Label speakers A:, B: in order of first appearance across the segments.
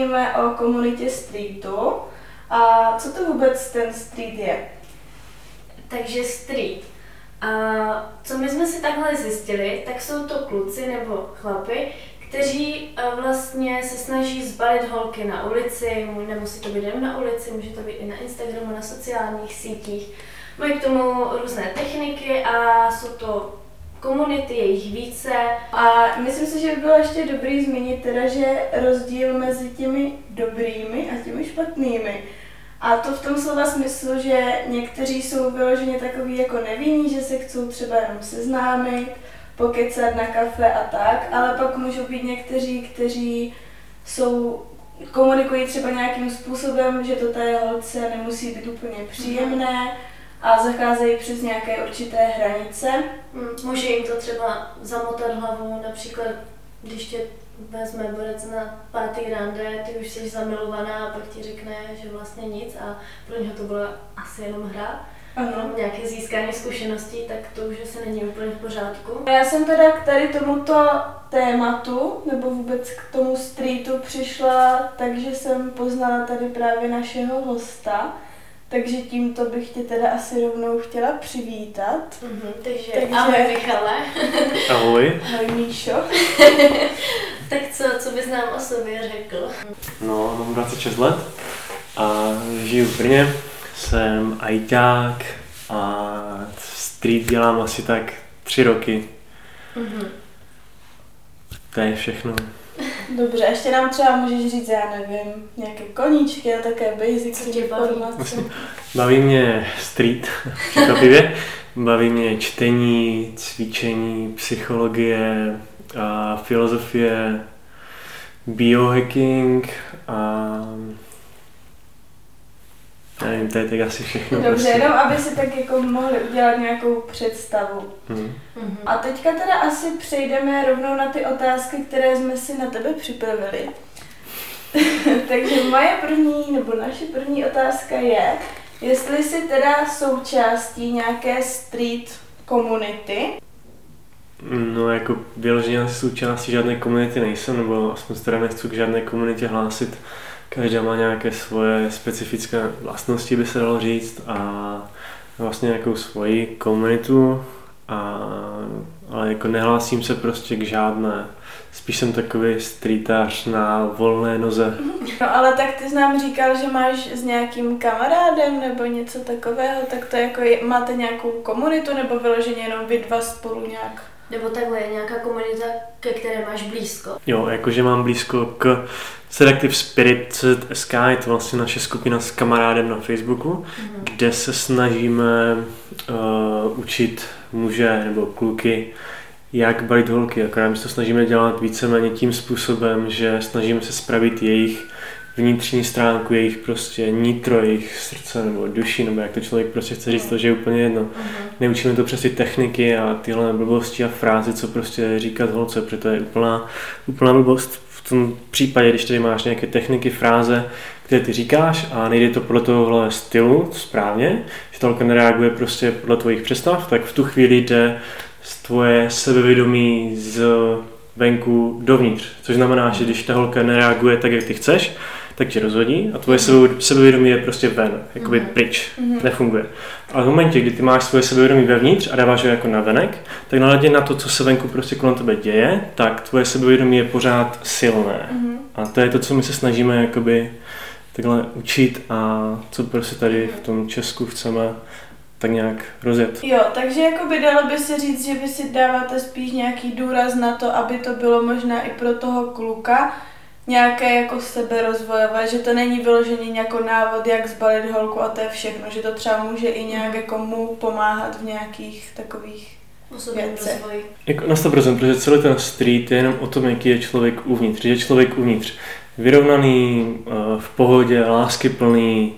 A: pobavíme o komunitě streetu. A co to vůbec ten street je?
B: Takže street. A co my jsme si takhle zjistili, tak jsou to kluci nebo chlapy, kteří eh, vlastně se snaží zbalit holky na ulici, nemusí to být jen na ulici, může to být i na Instagramu, na sociálních sítích. Mají k tomu různé techniky a jsou to komunity, je jich více.
A: A myslím si, že by bylo ještě dobrý zmínit teda, že rozdíl mezi těmi dobrými a těmi špatnými. A to v tom slova smyslu, že někteří jsou vyloženě takový jako nevinní, že se chcou třeba jenom seznámit, pokecat na kafe a tak, ale pak můžou být někteří, kteří jsou komunikují třeba nějakým způsobem, že to té holce nemusí být úplně příjemné a zacházejí přes nějaké určité hranice.
B: Hmm, může jim to třeba zamotat hlavu, například když tě vezme borec na pátý rande, ty už jsi zamilovaná a pak ti řekne, že vlastně nic a pro něho to byla asi jenom hra. Ano. nějaké získání zkušeností, tak to už se není úplně v pořádku.
A: Já jsem teda k tady tomuto tématu, nebo vůbec k tomu streetu přišla, takže jsem poznala tady právě našeho hosta. Takže tímto bych tě teda asi rovnou chtěla přivítat.
B: Mm-hmm, takže, takže ahoj Michale.
C: ahoj.
A: Ahoj Míšo.
B: tak co, co bys nám o sobě řekl?
C: No, mám 26 let a žiju v Brně jsem ajťák a street dělám asi tak tři roky. Mm-hmm. To je všechno.
A: Dobře, ještě nám třeba můžeš říct, já nevím, nějaké koníčky a také basic informace.
C: Baví mě street, překvapivě. Baví mě čtení, cvičení, psychologie, a filozofie, biohacking a Nevím, to je tak asi všechno.
A: Dobře, prostě. jenom aby si tak jako mohli udělat nějakou představu. Hmm. A teďka teda asi přejdeme rovnou na ty otázky, které jsme si na tebe připravili. Takže moje první, nebo naše první otázka je, jestli jsi teda součástí nějaké street komunity.
C: No jako vyloženě součástí žádné komunity nejsem, nebo aspoň teda nechci k žádné komunitě hlásit. Každá má nějaké svoje specifické vlastnosti, by se dalo říct, a vlastně nějakou svoji komunitu, a, ale jako nehlásím se prostě k žádné. Spíš jsem takový streetář na volné noze.
A: No ale tak ty jsi nám říkal, že máš s nějakým kamarádem nebo něco takového, tak to jako máte nějakou komunitu nebo vyloženě jenom vy dva spolu nějak?
B: Nebo takhle je nějaká komunita, ke které máš blízko?
C: Jo, jakože mám blízko k Selective Spirit SK, je to vlastně naše skupina s kamarádem na Facebooku, mm-hmm. kde se snažíme uh, učit muže nebo kluky, jak balit holky. Akorát my se to snažíme dělat víceméně tím způsobem, že snažíme se spravit jejich vnitřní stránku, jejich prostě nitro, jejich srdce nebo duši, nebo jak to člověk prostě chce říct, to že je úplně jedno. Uh-huh. Neučíme to přes ty techniky a tyhle blbosti a frázy, co prostě říkat holce, protože to je úplná, úplná blbost v tom případě, když tady máš nějaké techniky, fráze, které ty říkáš a nejde to podle tohohle stylu správně, že to nereaguje prostě podle tvojich představ, tak v tu chvíli jde z tvoje sebevědomí z venku dovnitř. Což znamená, že když ta holka nereaguje tak, jak ty chceš, tak tě rozhodí a tvoje sebevědomí je prostě ven, jakoby mm-hmm. pryč, mm-hmm. nefunguje. A v momentě, kdy ty máš svoje sebevědomí vevnitř a dáváš ho jako na venek, tak nahledě na to, co se venku prostě kolem tebe děje, tak tvoje sebevědomí je pořád silné. Mm-hmm. A to je to, co my se snažíme jakoby takhle učit a co prostě tady v tom Česku chceme tak nějak rozjet.
A: Jo, takže jako by dalo by se říct, že vy si dáváte spíš nějaký důraz na to, aby to bylo možná i pro toho kluka, nějaké jako seberozvojové, že to není vyloženě jako návod, jak zbalit holku a to je všechno, že to třeba může i nějak jako mu pomáhat v nějakých takových věcech.
C: Jako na 100%, protože celý ten street je jenom o tom, jaký je člověk uvnitř. Je člověk uvnitř vyrovnaný, eh, v pohodě, láskyplný,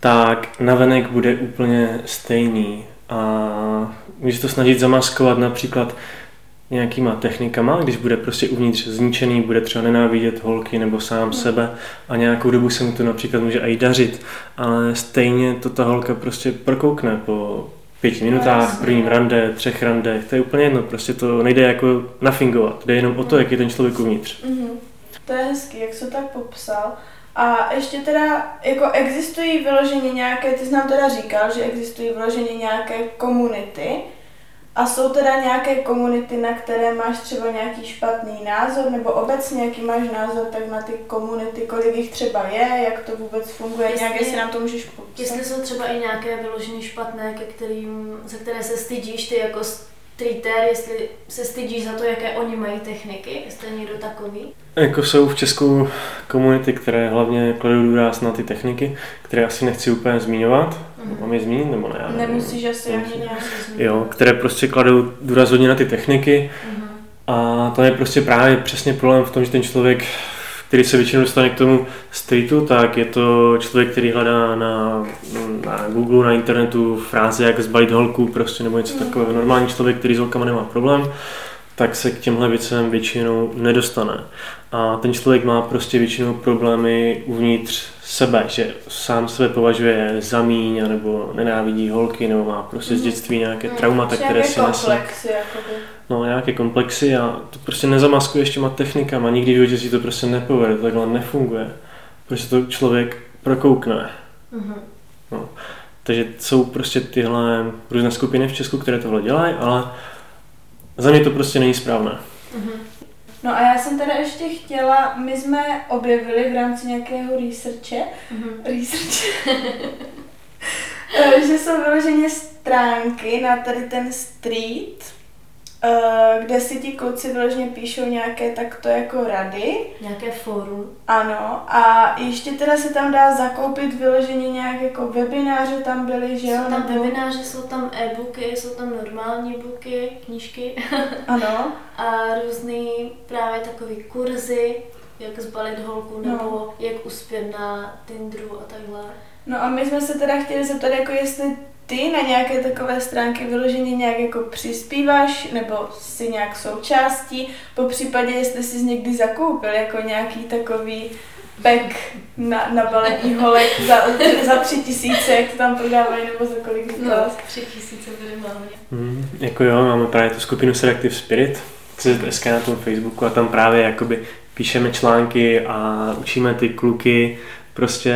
C: tak navenek bude úplně stejný. A můžeš to snažit zamaskovat například nějakýma technikama, když bude prostě uvnitř zničený, bude třeba nenávidět holky nebo sám no. sebe a nějakou dobu se mu to například může i dařit, ale stejně to ta holka prostě prokoukne po pěti minutách,
A: Jasně.
C: prvním rande, třech randech, to je úplně jedno, prostě to nejde jako nafingovat, jde jenom o to, jak je ten člověk uvnitř.
A: Mhm. To je hezký, jak to tak popsal. A ještě teda, jako existují vyloženě nějaké, ty jsi nám teda říkal, že existují vyloženě nějaké komunity, a jsou teda nějaké komunity, na které máš třeba nějaký špatný názor, nebo obecně jaký máš názor tak na ty komunity, kolik jich třeba je, jak to vůbec funguje,
B: Jestli-
A: nějak jestli nám to můžeš popsat.
B: Jestli jsou třeba i nějaké vyloženě špatné, ke kterým, za které se stydíš ty jako streeter, jestli se stydíš za to, jaké oni mají techniky, jestli je někdo takový.
C: Jako jsou v Česku komunity, které hlavně kladou důraz na ty techniky, které asi nechci úplně zmiňovat.
B: Mhm.
C: Mám je zmínit nebo ne? Já nevím.
A: Nemusíš asi ani nějak.
C: Jo, které prostě kladou důraz hodně na ty techniky
B: Mhm.
C: a to je prostě právě přesně problém v tom, že ten člověk, který se většinou dostane k tomu streetu, tak je to člověk, který hledá na, na Google, na internetu fráze, jak zbalit holku prostě nebo něco takového. Normální člověk, který s holkama nemá problém, tak se k těmhle věcem většinou nedostane. A ten člověk má prostě většinou problémy uvnitř sebe, že sám sebe považuje za míň, nebo nenávidí holky, nebo má prostě z
A: Mhm.
C: dětství nějaké
A: Mhm.
C: traumata, které si nese. No, nějaké komplexy a to prostě nezamaskuješ těma technikama, nikdy v životě si to prostě nepovede, takhle nefunguje. Prostě to člověk prokoukne.
B: Mhm.
C: Takže jsou prostě tyhle různé skupiny v Česku, které tohle dělají, ale za mě to prostě není správné.
B: Mhm.
A: No a já jsem teda ještě chtěla, my jsme objevili v rámci nějakého researche,
B: Mhm.
A: research, eh, že jsou vyloženě stránky na tady ten street, kde si ti kluci vyloženě píšou nějaké takto jako rady.
B: Nějaké fórum.
A: Ano, a ještě teda se tam dá zakoupit vyloženě nějak jako webináře tam byly, že jo?
B: Jsou tam
A: nebo-
B: webináře, jsou tam e-booky, jsou tam normální booky, knížky
A: Ano,
B: a různý právě takový kurzy, jak zbalit holku
A: No.
B: nebo jak uspět na Tinderu a takhle.
A: no a my jsme se teda chtěli zeptat, jako jestli ty na nějaké takové stránky vyloženě nějak jako přispíváš, nebo si nějak součástí, po případě jestli jsi někdy zakoupil jako nějaký takový pack na, na balení holek za, za tři tisíce, jak to tam prodávají, nebo za kolik
B: No, tři tisíce minimálně.
C: Mm, jako jo, máme právě tu skupinu Selective Spirit, CZSK na tom Facebooku a tam právě jakoby píšeme články a učíme ty kluky. Prostě,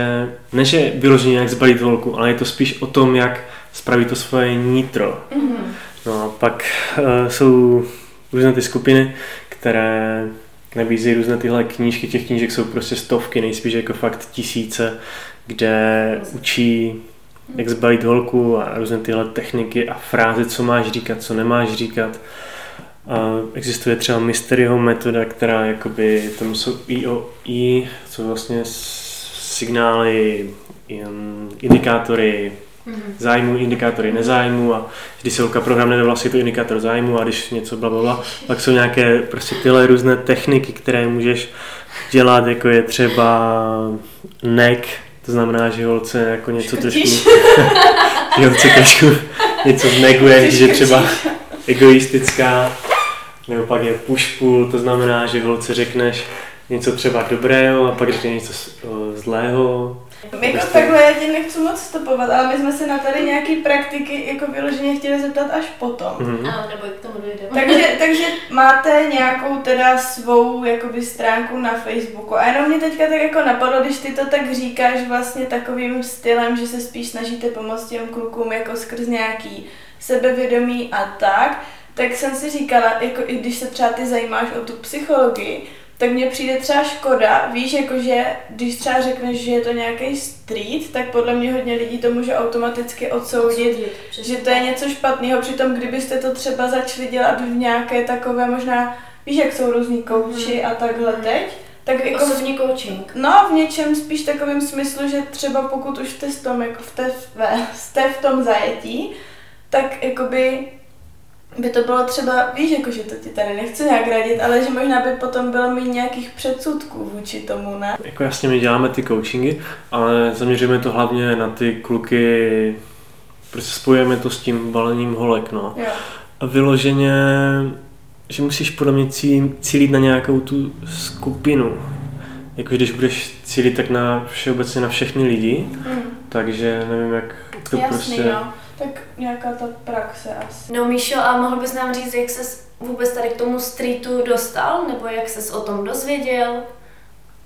C: ne že vyloženě jak zbalit holku, ale je to spíš o tom, jak spravit to svoje nitro.
A: Mhm.
C: No a pak uh, jsou různé ty skupiny, které nabízejí různé tyhle knížky, těch knížek jsou prostě stovky, nejspíš jako fakt tisíce, kde učí jak zbalit holku a různé tyhle techniky a fráze, co máš říkat, co nemáš říkat. A existuje třeba Mysteryho metoda, která jakoby, tam jsou IOI, co vlastně signály, in- indikátory
B: Mhm.
C: zájmu, indikátory nezájmu a když se holka prohráne do vlasy, je to indikátor zájmu a když něco bla, bla, bla, pak jsou nějaké prostě tyhle různé techniky, které můžeš dělat, jako je třeba neck, to znamená, že holce jako něco trošku, že holce trošku něco neguje, že třeba egoistická, nebo pak je push pull, to znamená, že holce řekneš něco třeba dobrého a pak řekne něco s- o, zlého.
A: Jako takhle já tě nechci moc stopovat, ale my jsme se na tady nějaký praktiky jako vyloženě chtěli zeptat až potom.
C: Mhm.
B: A nebo k tomu dojdeme.
A: Takže, takže máte nějakou teda svou jakoby stránku na Facebooku. A jenom mě teďka tak jako napadlo, když ty to tak říkáš vlastně takovým stylem, že se spíš snažíte pomoct těm klukům jako skrz nějaký sebevědomí a tak, tak jsem si říkala, jako i když se třeba ty zajímáš o tu psychologii, tak mně přijde třeba škoda, víš, jakože když třeba řekneš, že je to nějaký street, tak podle mě hodně lidí to může automaticky odsoudit,
B: Přesně
A: že to je něco špatného, přitom kdybyste to třeba začali dělat v nějaké takové možná, víš, jak jsou různí kouči a takhle
B: Mhm.
A: teď, tak jako
B: Osobní coaching.
A: no v něčem spíš takovým smyslu, že třeba pokud už jste v tom, jako v té, jste v tom zajetí, tak jakoby by to bylo třeba, víš, jako že to ti tady nechci nějak radit, ale že možná by potom bylo mít nějakých předsudků vůči tomu, ne?
C: Jako jasně my děláme ty coachingy, ale zaměřujeme to hlavně na ty kluky, prostě spojujeme to s tím balením holek, no.
A: Jo.
C: A vyloženě, že musíš podle mě cí- cílit na nějakou tu skupinu. Jako když budeš cílit tak na všeobecně na všechny lidi,
A: Hmm.
C: takže nevím, jak to
A: Jasný,
C: prostě...
A: no. Tak nějaká ta praxe asi.
B: No Míšo, a mohl bys nám říct, jak ses vůbec tady k tomu streetu dostal, nebo jak ses o tom dozvěděl?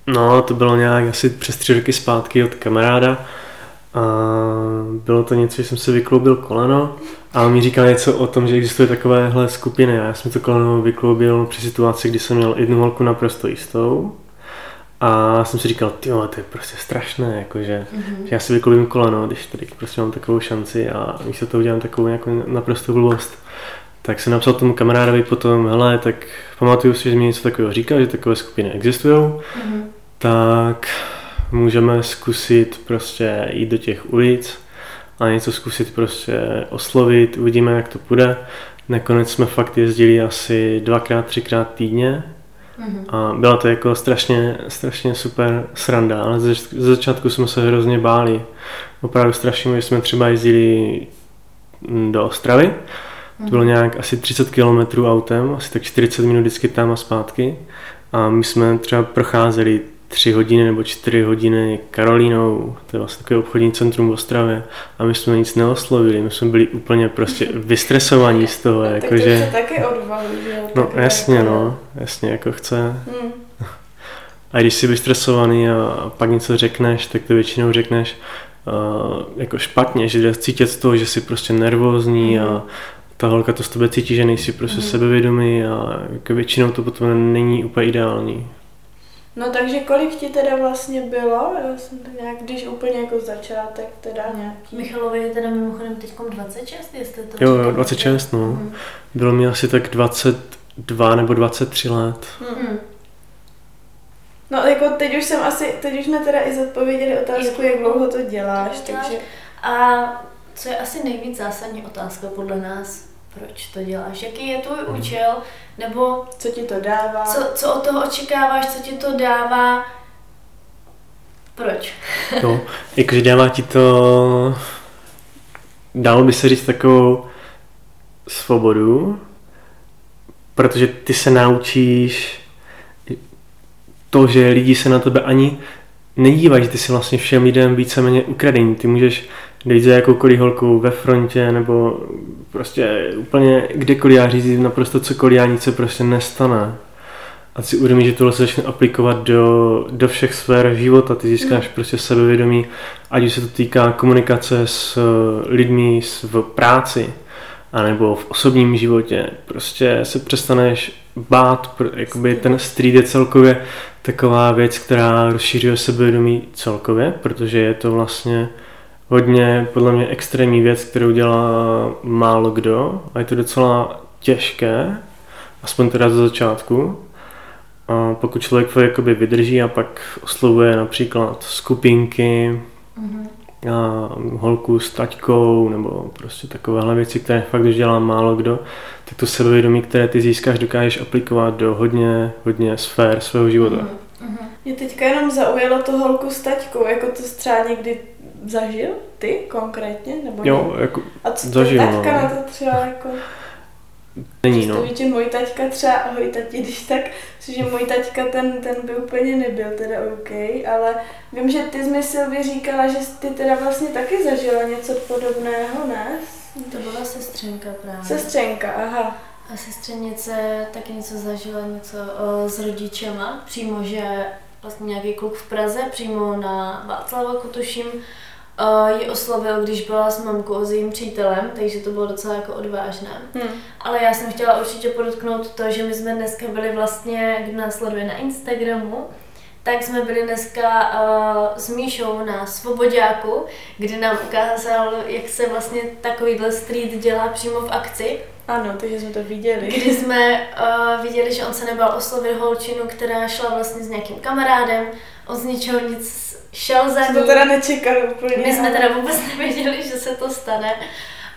C: No, to bylo nějak asi přes tři roky zpátky od kamaráda. A bylo to něco, že jsem si vykloubil koleno a on mi říkal něco o tom, že existuje takovéhle skupiny. A já jsem to koleno vykloubil při situaci, kdy jsem měl jednu holku naprosto jistou. A jsem si říkal, ty to je prostě strašné, jakože, mm-hmm. že já si vykloubím koleno, když tady prostě mám takovou šanci a místo toho udělám takovou jako naprosto blbost. Tak jsem napsal tomu kamarádovi potom, hele, tak pamatuju si, že mi něco takového říkal, že takové skupiny existují, mm-hmm. tak můžeme zkusit prostě jít do těch ulic a něco zkusit prostě oslovit, uvidíme, jak to půjde. Nakonec jsme fakt jezdili asi dvakrát, třikrát týdně mm-hmm. a byla to jako strašně, strašně super sranda, ale ze, ze začátku jsme se hrozně báli. Opravdu strašně, že jsme třeba jezdili do Ostravy, to bylo nějak asi 30 km autem, asi tak 40 minut vždycky tam a zpátky. A my jsme třeba procházeli tři hodiny nebo čtyři hodiny Karolínou, to je vlastně takové obchodní centrum v Ostravě a my jsme nic neoslovili, my jsme byli úplně prostě vystresovaní z toho,
A: jako tak
C: že...
A: to taky odvahu, že
C: No jasně, jako... no, jasně, jako chce. Hmm. A když jsi vystresovaný a pak něco řekneš, tak to většinou řekneš uh, jako špatně, že cítit z toho, že jsi prostě nervózní hmm. a ta holka to z tebe cítí, že nejsi prostě hmm. sebevědomý a jako většinou to potom není úplně ideální.
A: No takže kolik ti teda vlastně bylo? Já jsem to nějak, když úplně jako začátek teda nějaký.
B: Michalovi je teda mimochodem teď 26, jestli to
C: Jo, jo, 26, no. Hmm. Bylo mi asi tak 22 nebo 23 let. Hmm.
A: No jako teď už jsem asi, teď už jsme teda i zodpověděli otázku, jak dlouho to děláš, takže...
B: A co je asi nejvíc zásadní otázka podle nás? Proč to děláš, jaký je tvůj hmm. účel, nebo
A: co ti to dává,
B: co, co od toho očekáváš, co ti to dává, proč?
C: No, jakože dává ti to, dalo by se říct takovou svobodu, protože ty se naučíš to, že lidi se na tebe ani nedívají, že ty si vlastně všem lidem víceméně ukradení. Ty můžeš dejít za jakoukoliv holku ve frontě nebo prostě úplně kdekoliv já říct naprosto cokoliv a nic se prostě nestane. A si uvědomí, že tohle se začne aplikovat do, do všech sfér života. Ty získáš mm. prostě sebevědomí, ať už se to týká komunikace s lidmi v práci, anebo v osobním životě. Prostě se přestaneš bát, jakoby ten street je celkově taková věc, která rozšířuje sebevědomí celkově, protože je to vlastně hodně podle mě extrémní věc, kterou dělá málo kdo a je to docela těžké, aspoň teda za začátku. A pokud člověk to jakoby vydrží a pak oslovuje například skupinky, mm-hmm. a holku s taťkou nebo prostě takovéhle věci, které fakt už dělá málo kdo, tak to sebevědomí, které ty získáš, dokážeš aplikovat do hodně, hodně sfér svého života. Mm-hmm.
A: Mě teďka jenom zaujalo to holku s taťkou, jako to třeba někdy zažil ty konkrétně? Nebo
C: jo, jako
A: A co
C: zažil,
A: taťka no. na to třeba jako...
C: Není, no.
A: Víš, že můj taťka třeba, ahoj tati, když tak, že můj taťka ten, ten by úplně nebyl teda OK, ale vím, že ty jsi mi Silvi říkala, že ty teda vlastně taky zažila něco podobného, ne?
B: To byla sestřenka právě.
A: Sestřenka, aha.
B: A sestřenice taky něco zažila, něco o, s rodičema, přímo, že vlastně nějaký kluk v Praze, přímo na Václava tuším, uh, ji oslovil, když byla s mamkou a s jejím přítelem, takže to bylo docela jako odvážné. Hmm. Ale já jsem chtěla určitě podotknout to, že my jsme dneska byli vlastně, kdo nás sleduje na Instagramu, tak jsme byli dneska uh, s Míšou na Svobodáku, kde nám ukázal, jak se vlastně takovýhle street dělá přímo v akci.
A: Ano, takže jsme to viděli.
B: Kdy jsme uh, viděli, že on se nebal oslovit holčinu, která šla vlastně s nějakým kamarádem, on z ničeho nic šel za ní.
A: to teda nečekali úplně.
B: My jsme teda vůbec nevěděli, že se to stane.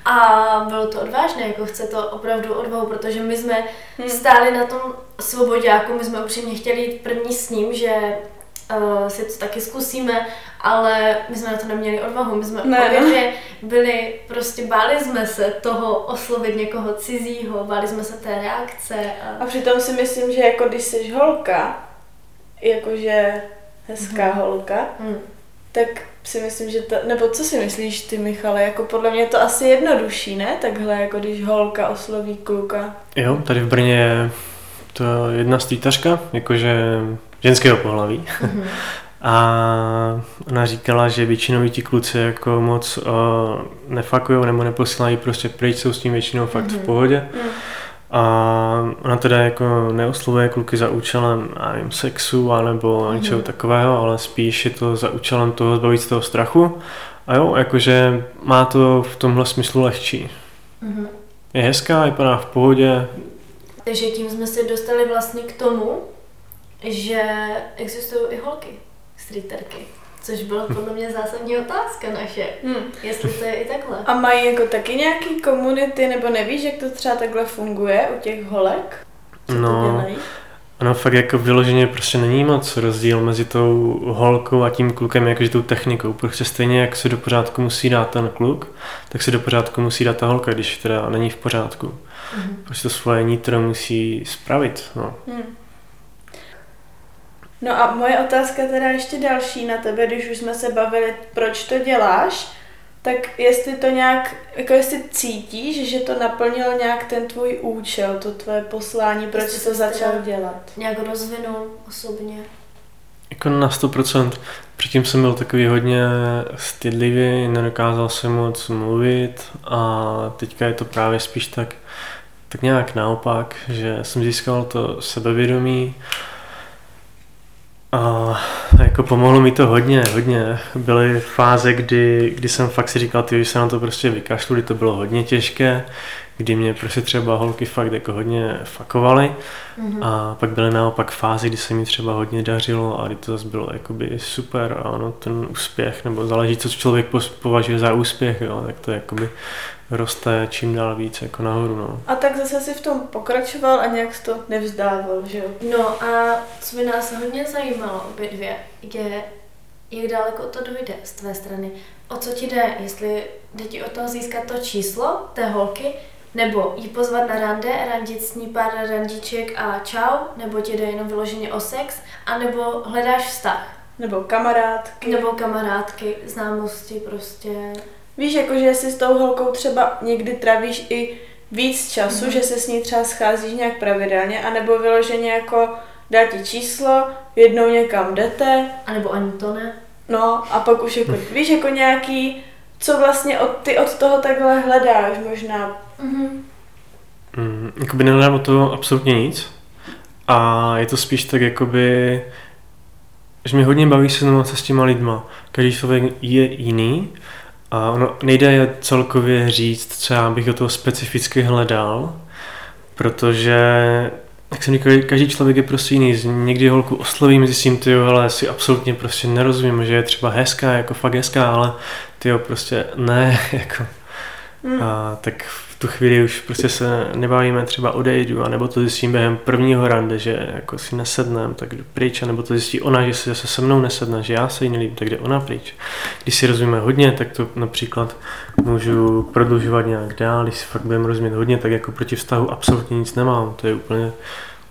B: A bylo to odvážné, jako chce to opravdu odvahu, protože my jsme hmm. stáli na tom svobodáku, my jsme upřímně chtěli jít první s ním, že uh, si to taky zkusíme, ale my jsme na to neměli odvahu, my jsme ne, ne. byli, prostě báli jsme se toho oslovit někoho cizího, báli jsme se té reakce.
A: A, a přitom si myslím, že jako když jsi holka, jakože hezká mm-hmm. holka, mm. tak si myslím, že to, nebo co si myslíš ty, Michale, jako podle mě je to asi jednodušší, ne? Takhle, jako když holka osloví kluka.
C: Jo, tady v Brně je to jedna stýtařka, jakože ženského pohlaví. Mm-hmm. A ona říkala, že většinou ti kluci jako moc uh, nefakují nebo neposílají prostě pryč, jsou s tím většinou fakt mm-hmm. v mhm. pohodě. Mm. A ona teda jako neoslovuje kluky za účelem, nevím, sexu anebo mm. něčeho takového, ale spíš je to za účelem toho zbavit z toho strachu. A jo, jakože má to v tomhle smyslu lehčí. Mm. Je hezká, vypadá v pohodě.
B: Takže tím jsme se dostali vlastně k tomu, že existují i holky streeterky. Což byla podle mě zásadní otázka naše. Hmm. Jestli to je i takhle.
A: A mají jako taky nějaký komunity, nebo nevíš, jak to třeba takhle funguje u těch holek? Co
C: no, Ono fakt jako vyloženě prostě není moc rozdíl mezi tou holkou a tím klukem, jakože tou technikou. Prostě stejně jak se do pořádku musí dát ten kluk, tak se do pořádku musí dát ta holka, když teda není v pořádku. Mm-hmm. Prostě to svoje nitro musí spravit. No. Mm.
A: No a moje otázka teda ještě další na tebe, když už jsme se bavili, proč to děláš, tak jestli to nějak, jako jestli cítíš, že to naplnilo nějak ten tvůj účel, to tvoje poslání, proč jsi to začal dělat?
B: Nějak rozvinul osobně.
C: Jako na 100%. Předtím jsem byl takový hodně stydlivý, nedokázal jsem moc mluvit a teďka je to právě spíš tak, tak nějak naopak, že jsem získal to sebevědomí, a jako pomohlo mi to hodně, hodně. Byly fáze, kdy, kdy jsem fakt si říkal, ty se na to prostě vykašlu, kdy to bylo hodně těžké, kdy mě prostě třeba holky fakt jako hodně fakovaly. Mm-hmm. A pak byly naopak fáze, kdy se mi třeba hodně dařilo a kdy to zase bylo jakoby super a ono ten úspěch, nebo záleží, co člověk považuje za úspěch, jo, tak to jakoby roste čím dál víc jako nahoru. No.
A: A tak zase si v tom pokračoval a nějak to nevzdával, že jo?
B: No a co by nás hodně zajímalo obě dvě, je, jak daleko to dojde z tvé strany. O co ti jde? Jestli jde ti o to získat to číslo té holky, nebo jí pozvat na rande, randit s ní pár randiček a čau, nebo ti jde jenom vyloženě o sex, anebo hledáš vztah.
A: Nebo kamarádky.
B: Nebo kamarádky, známosti prostě.
A: Víš, jako že si s tou holkou třeba někdy travíš i víc času, mm-hmm. že se s ní třeba scházíš nějak pravidelně, anebo vyloženě jako dá ti číslo, jednou někam jdete.
B: A nebo ani to ne.
A: No a pak už jako, víš, jako nějaký, co vlastně od, ty od toho takhle hledáš možná.
C: Mm-hmm. Mm, jakoby nehledám o toho absolutně nic. A je to spíš tak jakoby, že mě hodně baví se se s těma lidma. Každý člověk je jiný a ono nejde je celkově říct, co já bych do toho specificky hledal, protože jak jsem říkal, každý člověk je prostě jiný. Někdy holku oslovím, zjistím, ty ale si absolutně prostě nerozumím, že je třeba hezká, jako fakt hezká, ale ty prostě ne, jako. Hmm. A tak tu chvíli už prostě se nebavíme, třeba odejdu, nebo to zjistím během prvního rande, že jako si nesednem, tak jdu pryč, nebo to zjistí ona, že si zase se mnou nesedne, že já se jí nelíbím, tak jde ona pryč. Když si rozumíme hodně, tak to například můžu prodlužovat nějak dál, když si fakt budeme rozumět hodně, tak jako proti vztahu absolutně nic nemám, to je úplně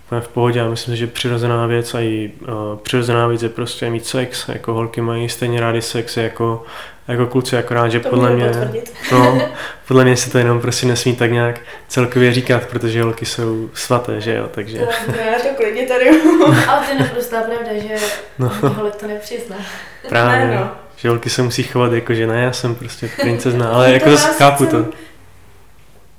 C: úplně v pohodě. Já myslím, že přirozená věc a i uh, přirozená věc je prostě mít sex. Jako holky mají stejně rádi sex jako jako kluci, akorát, že to podle mě, no, podle mě se to jenom prostě nesmí tak nějak celkově říkat, protože holky jsou svaté, že jo, takže.
A: To, ne, to klidně tady.
B: Ale to je naprostá pravda, že no. holek to nepřizná.
C: Právě, ne, no. že holky se musí chovat jako, že ne, já jsem prostě princezna, ale jako to chápu to.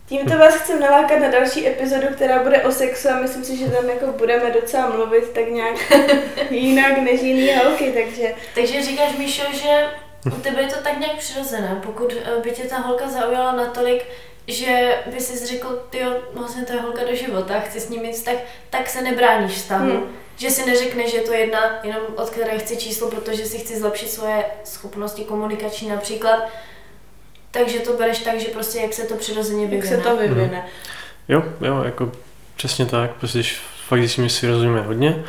A: Tímto vás chcem nalákat na další epizodu, která bude o sexu a myslím si, že tam jako budeme docela mluvit tak nějak jinak než jiný holky, takže...
B: Takže říkáš, Míšo, že u tebe je to tak nějak přirozené, pokud eh, by tě ta holka zaujala natolik, že by si řekl, ty vlastně to je holka do života, chci s ní mít vztah, tak se nebráníš vztahu. Hmm. Že si neřekne, že to je jedna, jenom od které chci číslo, protože si chci zlepšit svoje schopnosti komunikační například. Takže to bereš tak, že prostě jak se to přirozeně vyvine.
A: Jak se to vyvine. Hmm.
C: Jo, jo, jako přesně tak, protože když fakt zjistím, že si rozumíme hodně,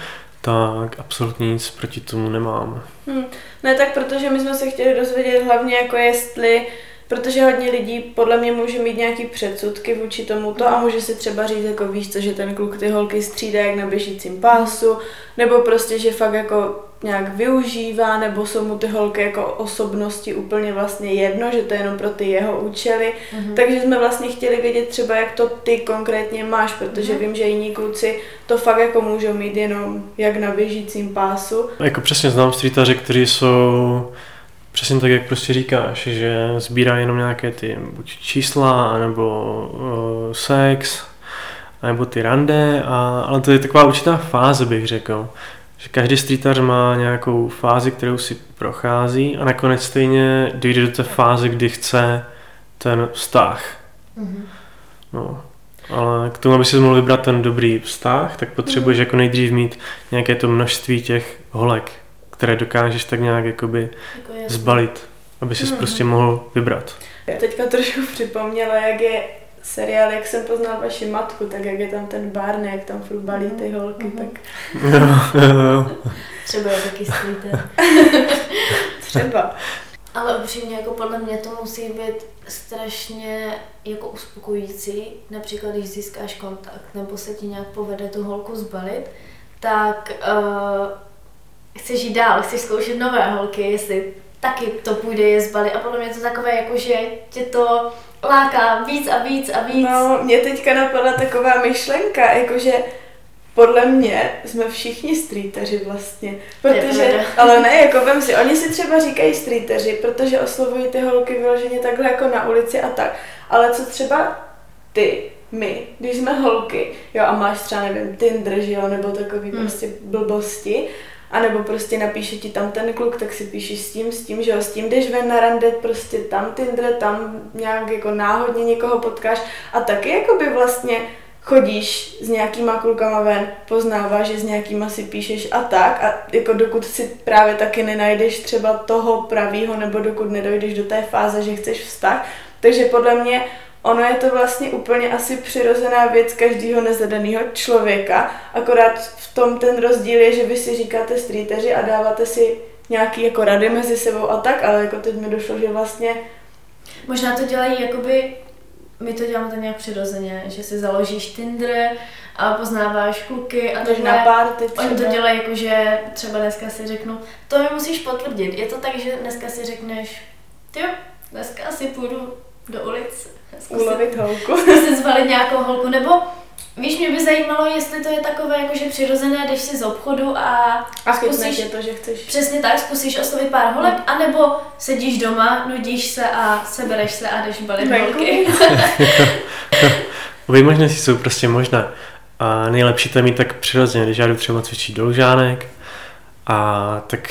C: tak absolutně nic proti tomu nemám.
A: Hmm. Ne, tak protože my jsme se chtěli dozvědět hlavně jako jestli Protože hodně lidí podle mě může mít nějaký předsudky vůči tomuto a může si třeba říct, jako víš co, že ten kluk ty holky střídá jak na běžícím pásu, nebo prostě, že fakt jako nějak využívá, nebo jsou mu ty holky jako osobnosti úplně vlastně jedno, že to je jenom pro ty jeho účely. Mm-hmm. Takže jsme vlastně chtěli vědět třeba, jak to ty konkrétně máš, protože mm-hmm. vím, že jiní kluci to fakt jako můžou mít jenom jak na běžícím pásu.
C: Jako přesně znám streetaře, kteří jsou Přesně tak, jak prostě říkáš, že sbírá jenom nějaké ty buď čísla, nebo uh, sex, nebo ty rande, a, ale to je taková určitá fáze, bych řekl. Že každý streetař má nějakou fázi, kterou si prochází a nakonec stejně dojde do té fáze, kdy chce ten vztah. Mm-hmm. No, ale k tomu, aby si mohl vybrat ten dobrý vztah, tak potřebuješ mm-hmm. jako nejdřív mít nějaké to množství těch holek, které dokážeš tak nějak jakoby jako zbalit, aby si mm-hmm. prostě mohl vybrat.
A: Teďka trošku připomněla, jak je seriál Jak jsem poznal vaši matku, tak jak je tam ten Barney, jak tam furt balí ty holky, mm-hmm. tak...
B: Třeba je taky skryté.
A: Třeba.
B: Ale upřímně, jako podle mě to musí být strašně jako uspokojící, například když získáš kontakt, nebo se ti nějak povede tu holku zbalit, tak uh, chceš jít dál, chceš zkoušet nové holky, jestli taky to půjde je zbalit a podle mě to takové, jako že tě to láká víc a víc a víc.
A: No, mě teďka napadla taková myšlenka, jakože podle mě jsme všichni streeteři vlastně, protože, ale ne, jako vem si, oni si třeba říkají streeteři, protože oslovují ty holky vyloženě takhle jako na ulici a tak, ale co třeba ty, my, když jsme holky, jo, a máš třeba, nevím, Tinder, že jo, nebo takový hmm. prostě blbosti, a nebo prostě napíše ti tam ten kluk, tak si píšeš s tím, s tím, že jo, s tím jdeš ven na rande, prostě tam Tinder, tam nějak jako náhodně někoho potkáš. A taky jako by vlastně chodíš s nějakýma klukama ven, poznáváš, že s nějakýma si píšeš a tak. A jako dokud si právě taky nenajdeš třeba toho pravýho nebo dokud nedojdeš do té fáze, že chceš vztah, takže podle mě ono je to vlastně úplně asi přirozená věc každého nezadaného člověka, akorát v tom ten rozdíl je, že vy si říkáte streeteři a dáváte si nějaký jako rady mezi sebou a tak, ale jako teď mi došlo, že vlastně...
B: Možná to dělají jakoby my to děláme tak nějak přirozeně, že si založíš Tinder a poznáváš kluky a
A: takhle. na party
B: Oni to dělají jako, že třeba dneska si řeknu, to mi musíš potvrdit. Je to tak, že dneska si řekneš, jo, dneska si půjdu do ulic.
A: Ulovit holku.
B: Zkusit zvalit nějakou holku, nebo Víš, mě by zajímalo, jestli to je takové jakože přirozené, jdeš si z obchodu a,
A: a zkusíš, to, že chceš.
B: Přesně tak, zkusíš oslovit pár holek, hmm. anebo sedíš doma, nudíš se a sebereš se a jdeš balit holky.
C: Obě možnosti jsou prostě možné. A nejlepší to je mít tak přirozeně, když já jdu třeba cvičit do Lužánek a tak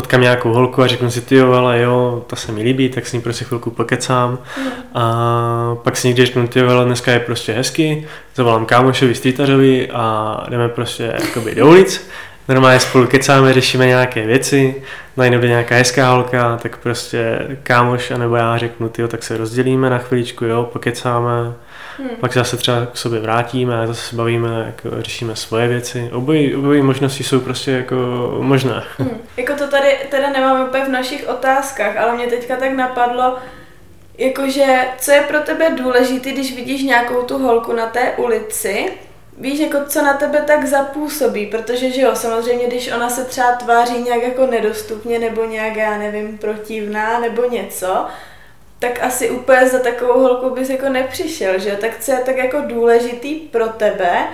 C: potkám nějakou holku a řeknu si, ty jo, ale jo, ta se mi líbí, tak s ní prostě chvilku pokecám. Mm. A pak si někdy řeknu, ty jo, ale dneska je prostě hezky, zavolám kámošovi streetařovi a jdeme prostě jakoby do ulic. Normálně spolu kecáme, řešíme nějaké věci, najednou nějaká hezká holka, tak prostě kámoš, anebo já řeknu, ty tak se rozdělíme na chviličku, jo, pokecáme Hmm. Pak zase třeba k sobě vrátíme zase bavíme, jako řešíme svoje věci. Obojí, obojí možnosti jsou prostě jako možné.
A: Hmm. Jako to tady teda nemáme úplně v našich otázkách, ale mě teďka tak napadlo, jakože co je pro tebe důležité, když vidíš nějakou tu holku na té ulici, víš, jako co na tebe tak zapůsobí, protože že jo, samozřejmě, když ona se třeba tváří nějak jako nedostupně nebo nějak, já nevím, protivná nebo něco, tak asi úplně za takovou holku bys jako nepřišel, že Tak co je tak jako důležitý pro tebe,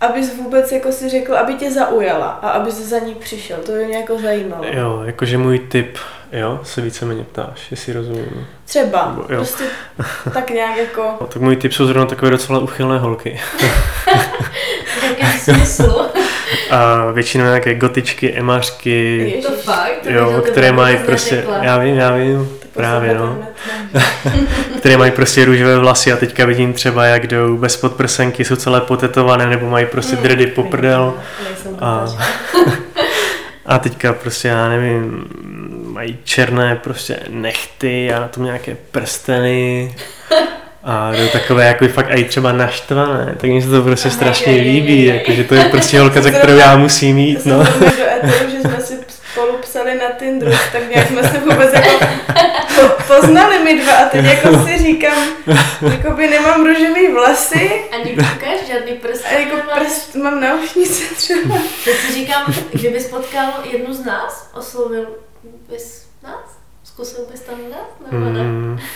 A: abys vůbec jako si řekl, aby tě zaujala a aby se za ní přišel. To by mě jako zajímalo.
C: Jo, jakože můj tip, jo, se víceméně ptáš, jestli rozumím.
A: Třeba, Nebo, jo. prostě tak nějak jako...
C: No, tak můj tip jsou zrovna takové docela uchylné holky.
B: Jaký smyslu?
C: A většinou nějaké gotičky, emářky,
B: to fakt? To
C: jo, které mají prostě, já vím, já vím, právě no. které mají prostě růžové vlasy a teďka vidím třeba, jak jdou bez podprsenky, jsou celé potetované nebo mají prostě mm, dredy poprdel. A, a teďka prostě, já nevím, mají černé prostě nechty a na tom nějaké prsteny. A jdou takové jako fakt i třeba naštvané, tak mi se to prostě strašně líbí, jakože to je prostě holka, za kterou já musím mít, no.
A: že jsme si spolu psali na Tinderu, tak nějak jsme se vůbec jako po, poznali mi dva a teď jako si říkám, jakoby nemám růžový vlasy
B: Ani koukáš, žádný prst.
A: a jako
B: nemáš.
A: prst, mám náušnice třeba.
B: Teď si říkám, kdybys potkal jednu z nás, oslovil bys nás? Zkusil bys tam dát? Nebo ne?
C: Hmm.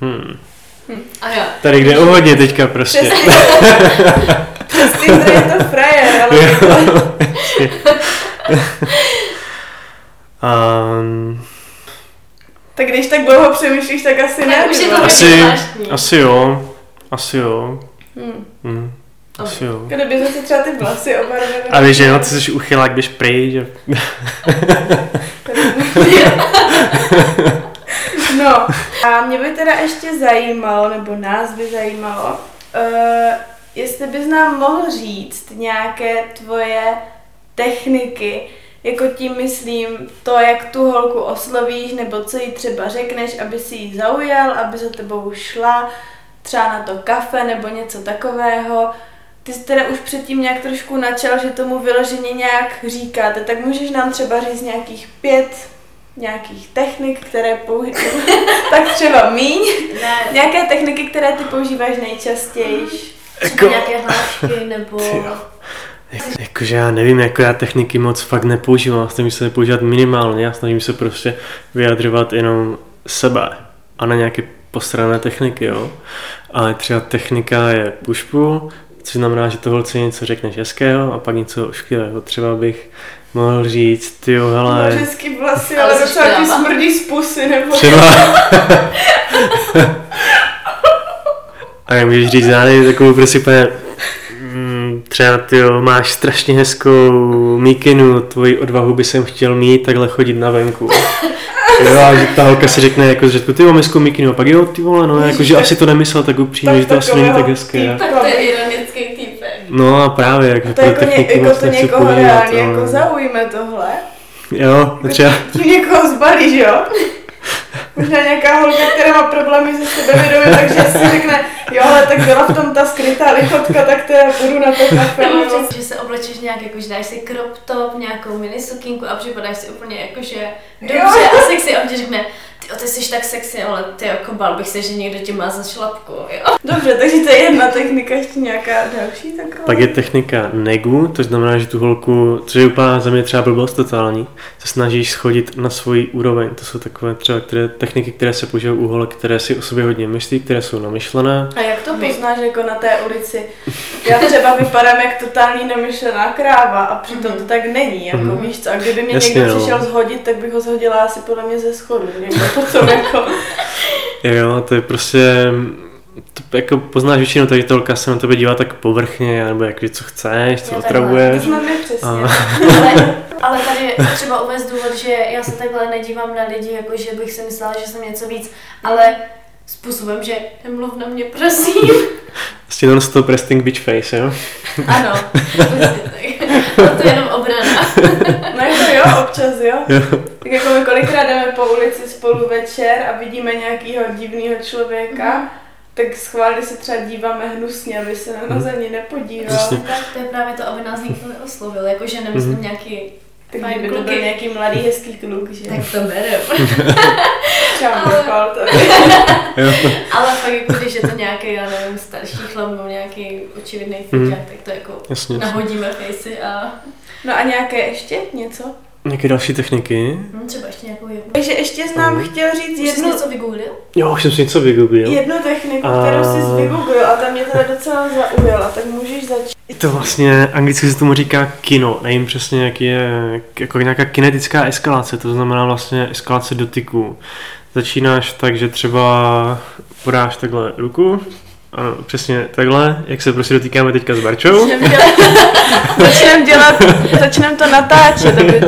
C: Hmm.
B: A jo.
C: Tady jde o hodně teďka prostě.
A: Přes, přes Tinder je to frajer, ale jako,
C: Um,
A: tak když tak dlouho přemýšlíš, tak asi ne.
B: Tak už je to
A: vole.
C: asi, asi jo. Asi jo.
A: Hmm.
C: Hmm. Asi jo.
A: Kdyby jsme si třeba ty vlasy obarvili.
C: A víš, že no, ty jsi uchylák, běž pryč. že?
A: No, a mě by teda ještě zajímalo, nebo nás by zajímalo, uh, jestli bys nám mohl říct nějaké tvoje techniky, jako tím myslím to, jak tu holku oslovíš, nebo co jí třeba řekneš, aby si ji zaujal, aby za tebou šla, třeba na to kafe nebo něco takového. Ty jsi teda už předtím nějak trošku načal, že tomu vyloženě nějak říkáte, tak můžeš nám třeba říct nějakých pět nějakých technik, které používáš, tak třeba míň.
B: Ne,
A: Nějaké techniky, které ty používáš nejčastěji.
B: třeba nějaké hlášky nebo...
C: Jak- Jakože já nevím, jako já techniky moc fakt nepoužívám, já snažím se používat minimálně, já snažím se prostě vyjadřovat jenom sebe a na nějaké postrané techniky, jo. Ale třeba technika je push-pull, což znamená, že to holce něco řekneš hezkého a pak něco ošklivého. Třeba bych mohl říct, ty jo, hele,
A: Máš hezký vlasy,
B: Ale
A: ale docela ti smrdí z pusy, nebo...
C: třeba... a jak můžeš říct, já nevím, takovou prostě úplně třeba ty jo, máš strašně hezkou mikinu, tvoji odvahu by jsem chtěl mít, takhle chodit na venku. Jo, a že ta holka si řekne jako řadku, ty mám hezkou mikinu, a pak jo, ty vole, no, jako, že asi to nemyslel tak upřímně, že to asi není tak hezké.
B: Tak to je ironický týpek.
C: No a právě, jak
A: To jako, ně, jako
C: moc
A: to někoho
C: používat,
A: reálně jako zaujme tohle.
C: Jo, třeba,
A: Tím někoho zbalíš, jo? Možná nějaká holka, která má problémy se sebevědomím, takže si řekne, jo, ale tak byla v tom ta skrytá lichotka, tak to já půjdu na to kafe.
B: Nebo že se oblečeš nějak, jako že dáš si crop top, nějakou minisukínku a připadáš si úplně jako, že dobře a sexy a on ti řekne, ty, ty jsi tak sexy, ale ty jako bál bych se, že někdo tě má za šlapku, jo.
A: Dobře, takže to je jedna technika, ještě nějaká další taková.
C: Pak je technika negu, to znamená, že tu holku, což je úplná za mě třeba blbost totální, se snažíš schodit na svoji úroveň. To jsou takové třeba které, techniky, které se používají u holek, které si o sobě hodně myslí, které jsou namyšlené.
A: A jak to poznáš jako na té ulici? Já třeba vypadám jak totální namyšlená kráva a přitom to tak není, jako
C: Mhm.
A: víš co. A kdyby mě
C: Jasně,
A: někdo
C: no.
A: přišel zhodit, tak bych ho zhodila asi podle mě ze schodu. Někdo potom jako...
C: Jo, to je prostě, to jako poznáš většinou, takže ta holka se na tebe dívá tak povrchně, nebo jak co chceš, co otravuješ.
A: To znamená přesně.
C: A,
B: Ale, ale tady je třeba uvést důvod, že já se takhle nedívám na lidi, jako že bych si myslela, že jsem něco víc, ale způsobem, že nemluv na mě, prosím.
C: prostě non-stop resting bitch face, jo?
B: Ano, prostě tak. To je jenom obrana.
A: No jako jo, občas jo.
C: Jo.
A: Tak jako my kolikrát jdeme po ulici spolu večer a vidíme nějakého divného člověka, tak schválně se třeba díváme hnusně, aby se na nás ani nepodíval.
C: Přesně.
B: Tak to je právě to, aby nás nikdo neoslovil, jakože nemyslím
C: Mhm.
B: nějaký,
A: Tak kdyby to byl
B: kluky.
A: nějaký mladý hezký kluk, že?
B: tak to berem.
A: Třeba
B: Ale- fakt jako, když je to nějaký, já nevím, starší chlap nebo nějaký očividný fyťák, tak to jako
C: Jasně.
B: nahodíme fejsy a
A: No a nějaké ještě něco?
C: Nějaké další techniky?
B: hm, třeba ještě nějakou jednu.
A: Takže ještě jsi nám chtěl říct
B: Už jsi
A: jednu,
B: něco vygooglil?
C: Jo, už jsem si něco vygooglil.
A: jednu techniku,
C: A-
A: kterou jsi vygooglil a ta mě teda docela zaujala, tak můžeš začít.
C: Je to vlastně, anglicky se tomu říká kino, nevím přesně, jak je, jako nějaká kinetická eskalace, to znamená vlastně eskalace dotyků. Začínáš tak, že třeba podáš takhle ruku, ano, přesně takhle, jak se prostě dotýkáme teďka s Barčou.
A: Začneme dělat, začneme to natáčet, aby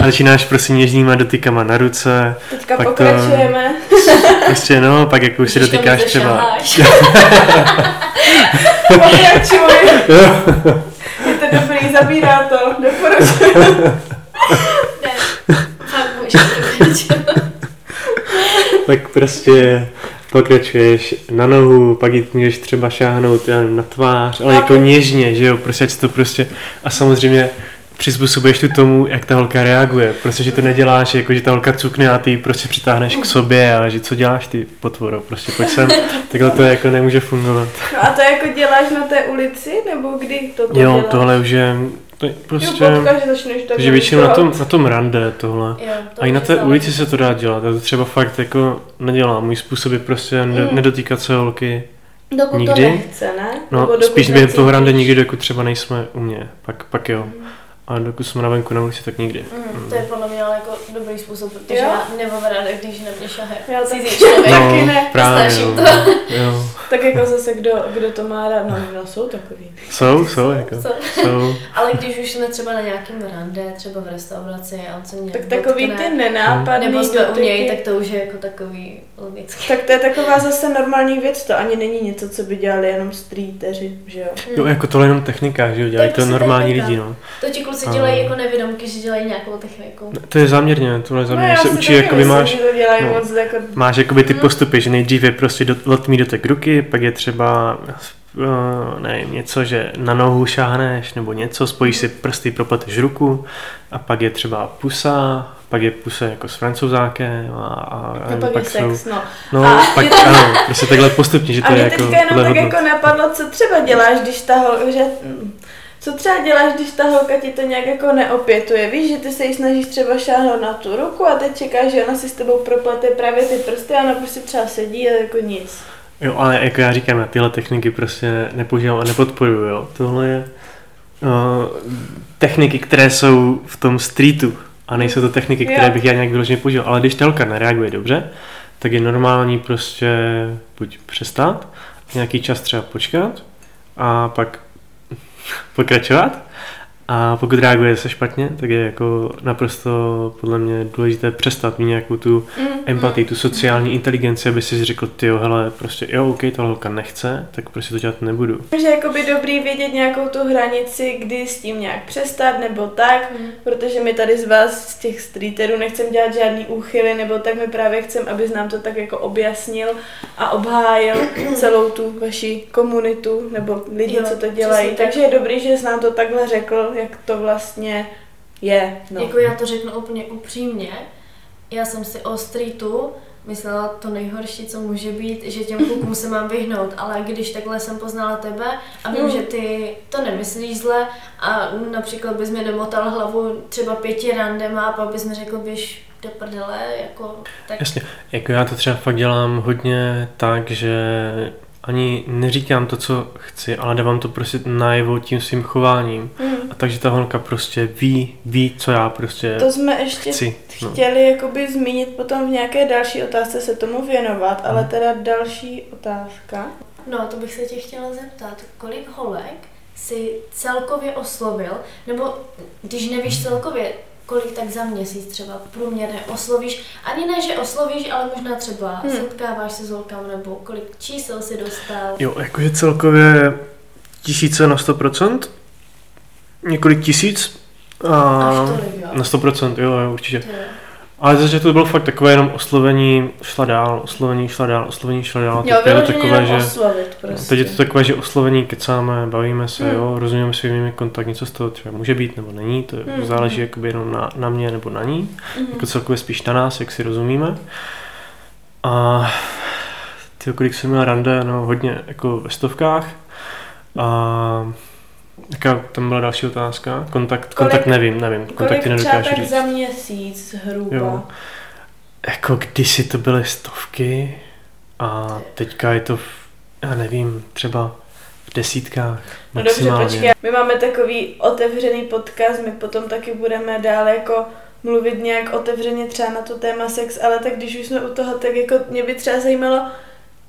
C: A začínáš prostě něžnýma dotykama na ruce,
A: teďka
C: to-
A: pokračujeme.
C: prostě no, pak jako už si
B: to
C: dotýkáš třeba.
A: Pokračuj. Je to dobrý, zabírá to, doporučuji.
C: tak prostě pokračuješ na nohu, pak ji můžeš třeba šáhnout na tvář, ale jako něžně, že jo, prostě to prostě a samozřejmě přizpůsobuješ tu tomu, jak ta holka reaguje. Prostě, že to neděláš, jako že ta holka cukne a ty ji prostě přitáhneš k sobě a že co děláš ty potvoro, prostě pojď sem, takhle to jako nemůže fungovat.
A: No a to jako děláš na té ulici, nebo kdy to
C: Jo,
A: děláš?
C: tohle už je, to je prostě,
A: Jo, potkáš, začneš tak
C: takže většinou na tom, na tom rande tohle.
B: Jo, to
C: A i na té ulici se to dá dělat, já to třeba fakt jako nedělám. Můj způsob je prostě
A: Mm.
C: nedotýkat se holky.
A: Dokud
C: nikdy?
A: to nechce, ne?
C: No,
A: dokud
C: spíš během toho rande nikdy, dokud třeba nejsme u mě. Pak, pak jo. A dokud jsme na venku na ulici, tak nikdy.
B: Mm, to je podle mě ale jako dobrý způsob, protože
A: Jo.
B: já nemám ráda, když na mě šahe
A: Já
B: cizí
A: taky.
B: člověk.
A: No. Taky ne.
C: právě,
B: to.
C: jo.
A: Tak jako zase, kdo, kdo to má rád, no, no jsou takový.
C: Jsou, jsou, jako. Jsou.
B: Ale když už jsme třeba na nějakém rande, třeba v restauraci a on se mě
A: Tak takový
B: dotkne,
A: ty nenápadný
B: nebo jsme u něj, tak to už je jako takový logický.
A: Tak to je taková zase normální věc, to ani není něco, co by dělali jenom streeteři, že jo?
C: Jo, jako tohle jenom technika, že jo, dělají
B: To
C: to
B: je prostě
C: normální
B: technika.
C: lidi, no.
B: To ti kluci
C: A-
B: dělají jako nevědomky, že dělají nějakou techniku.
C: To je záměrně, tohle záměrně se
A: No, si
C: učí, jakoby máš,
A: to
C: no.
A: moc jako...
C: máš jakoby ty
B: Mhm.
C: postupy, že nejdřív je prostě do, letmí dotek ruky, pak je třeba uh, nevím, něco, že na nohu šáhneš, nebo něco, spojíš si prsty, propleteš ruku, a pak je třeba pusa, pak je pusa jako s francouzákem a, a, a
A: A pak je
C: pak jsou,
A: sex, no.
C: no,
A: A
C: pak
A: je to-
C: ano, prostě takhle postupně, že
A: A
C: to je
A: mě
C: jako
A: teďka jenom tak
C: hodnot.
A: jako napadlo, co třeba děláš, když ta holka, že... Co třeba děláš, když ta holka ti to nějak jako neopětuje? Víš, že ty se jí snažíš třeba šáhnout na tu ruku a teď čekáš, že ona si s tebou proplete právě ty prsty a ona prostě třeba sedí a jako nic.
C: Jo, ale jako já říkám, já tyhle techniky prostě nepoužívám a nepodporuju, jo. Tohle je uh, techniky, které jsou v tom streetu a nejsou to techniky, které bych já nějak vyloženě použil. Ale když ta holka nereaguje dobře, tak je normální prostě buď přestat, nějaký čas třeba počkat a pak pokračovat. A pokud reaguje se špatně, tak je jako naprosto podle mě důležité přestat mít nějakou tu
A: Mm.
C: empatii, tu sociální inteligenci, aby si řekl, ty jo, hele, prostě jo, OK, ta holka nechce, tak prostě to dělat nebudu.
A: Že je jakoby dobrý vědět nějakou tu hranici, kdy s tím nějak přestat nebo tak,
B: Mm.
A: protože my tady z vás, z těch streeterů, nechcem dělat žádný úchyly, nebo tak my právě chcem, abys nám to tak jako objasnil a obhájil celou tu vaši komunitu, nebo lidi,
B: Jo,
A: co to dělají. Takže je dobrý, že jsi nám to takhle řekl, jak to vlastně je. No.
B: Jako já to řeknu úplně upřímně, já jsem si o streetu myslela to nejhorší, co může být, že těm klukům se mám vyhnout, ale když takhle jsem poznala tebe a vím,
A: Mm.
B: že ty to nemyslíš zle a například bys mi domotal hlavu třeba pěti randema a pak bys mi řekl, běž do prdele, jako tak
C: Jasně, jako já to třeba fakt dělám hodně tak, že ani neříkám to, co chci, ale dávám to prostě najevo tím svým chováním.
A: Hmm.
C: A takže ta holka prostě ví, ví, co já prostě
A: To jsme ještě
C: chci. No.
A: chtěli jakoby zmínit potom v nějaké další otázce se tomu věnovat, ale
C: Hmm.
A: teda další otázka.
B: No, to bych se tě chtěla zeptat, kolik holek si celkově oslovil, nebo když nevíš celkově, kolik tak za měsíc třeba průměrně oslovíš, ani ne, že oslovíš, ale možná třeba
A: Hmm.
B: setkáváš se s holkama, nebo kolik čísel si dostal.
C: Jo, jakože celkově tisíce na 100%, několik tisíc a
B: Až tolik, jo.
C: na 100%, jo, jo, určitě.
B: To jo.
C: Ale zase to bylo fakt takové jenom oslovení, šla dál, oslovení, šla dál, oslovení, šla dál.
A: Jo,
C: Teď je to takové, že,
A: oslovit prostě.
C: teď je to takové, že oslovení, kecáme, bavíme se,
A: Hmm.
C: jo, rozumíme svými kontakt, něco z toho třeba může být nebo není, to
A: Hmm.
C: záleží jakoby jenom na, na mě nebo na ní,
A: Mhm.
C: jako celkově spíš na nás, jak si rozumíme. A ty, kolik jsem měl rande, no hodně jako ve stovkách. A jaká tam byla další otázka? Kontakt, kontakt nevím, nevím, kontakty
A: Kolik třeba
C: nedokážu
A: tak
C: říct.
A: za měsíc zhruba?
C: Jo. Jako kdysi to byly stovky a teďka je to, v, já nevím, třeba v desítkách
A: No dobře,
C: maximálně.
A: počkej, my máme takový otevřený podcast, my potom taky budeme dále jako mluvit nějak otevřeně třeba na to téma sex, ale tak když už jsme u toho, tak jako mě by třeba zajímalo,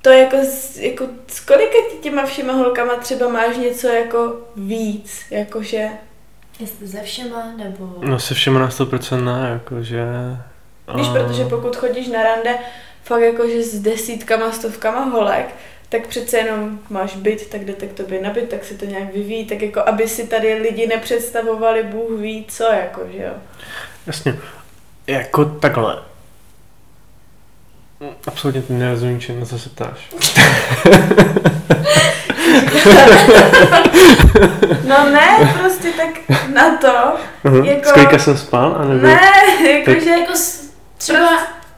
A: to jako, jako s kolika ti těma všema holkama třeba máš něco jako víc, jakože,
B: Jestli ze všema, nebo...
C: No se všema na 100% ne, jakože...
A: víš,
C: a-
A: protože pokud chodíš na rande fakt jakože s desítkama, stovkama holek, tak přece jenom máš byt, tak jde k tobě na byt, tak si to nějak vyvíjí, tak jako aby si tady lidi nepředstavovali Bůh ví co, jako, že jo.
C: Jasně. Jako takhle. Absolutně ty nerozumím, čem na co se ptáš.
A: No ne, prostě prostě tak na to,
C: Uh-huh.
A: Jako-
C: S kolika jsem spal? A nebo...
A: ne, jakože
B: Jako s- třeba,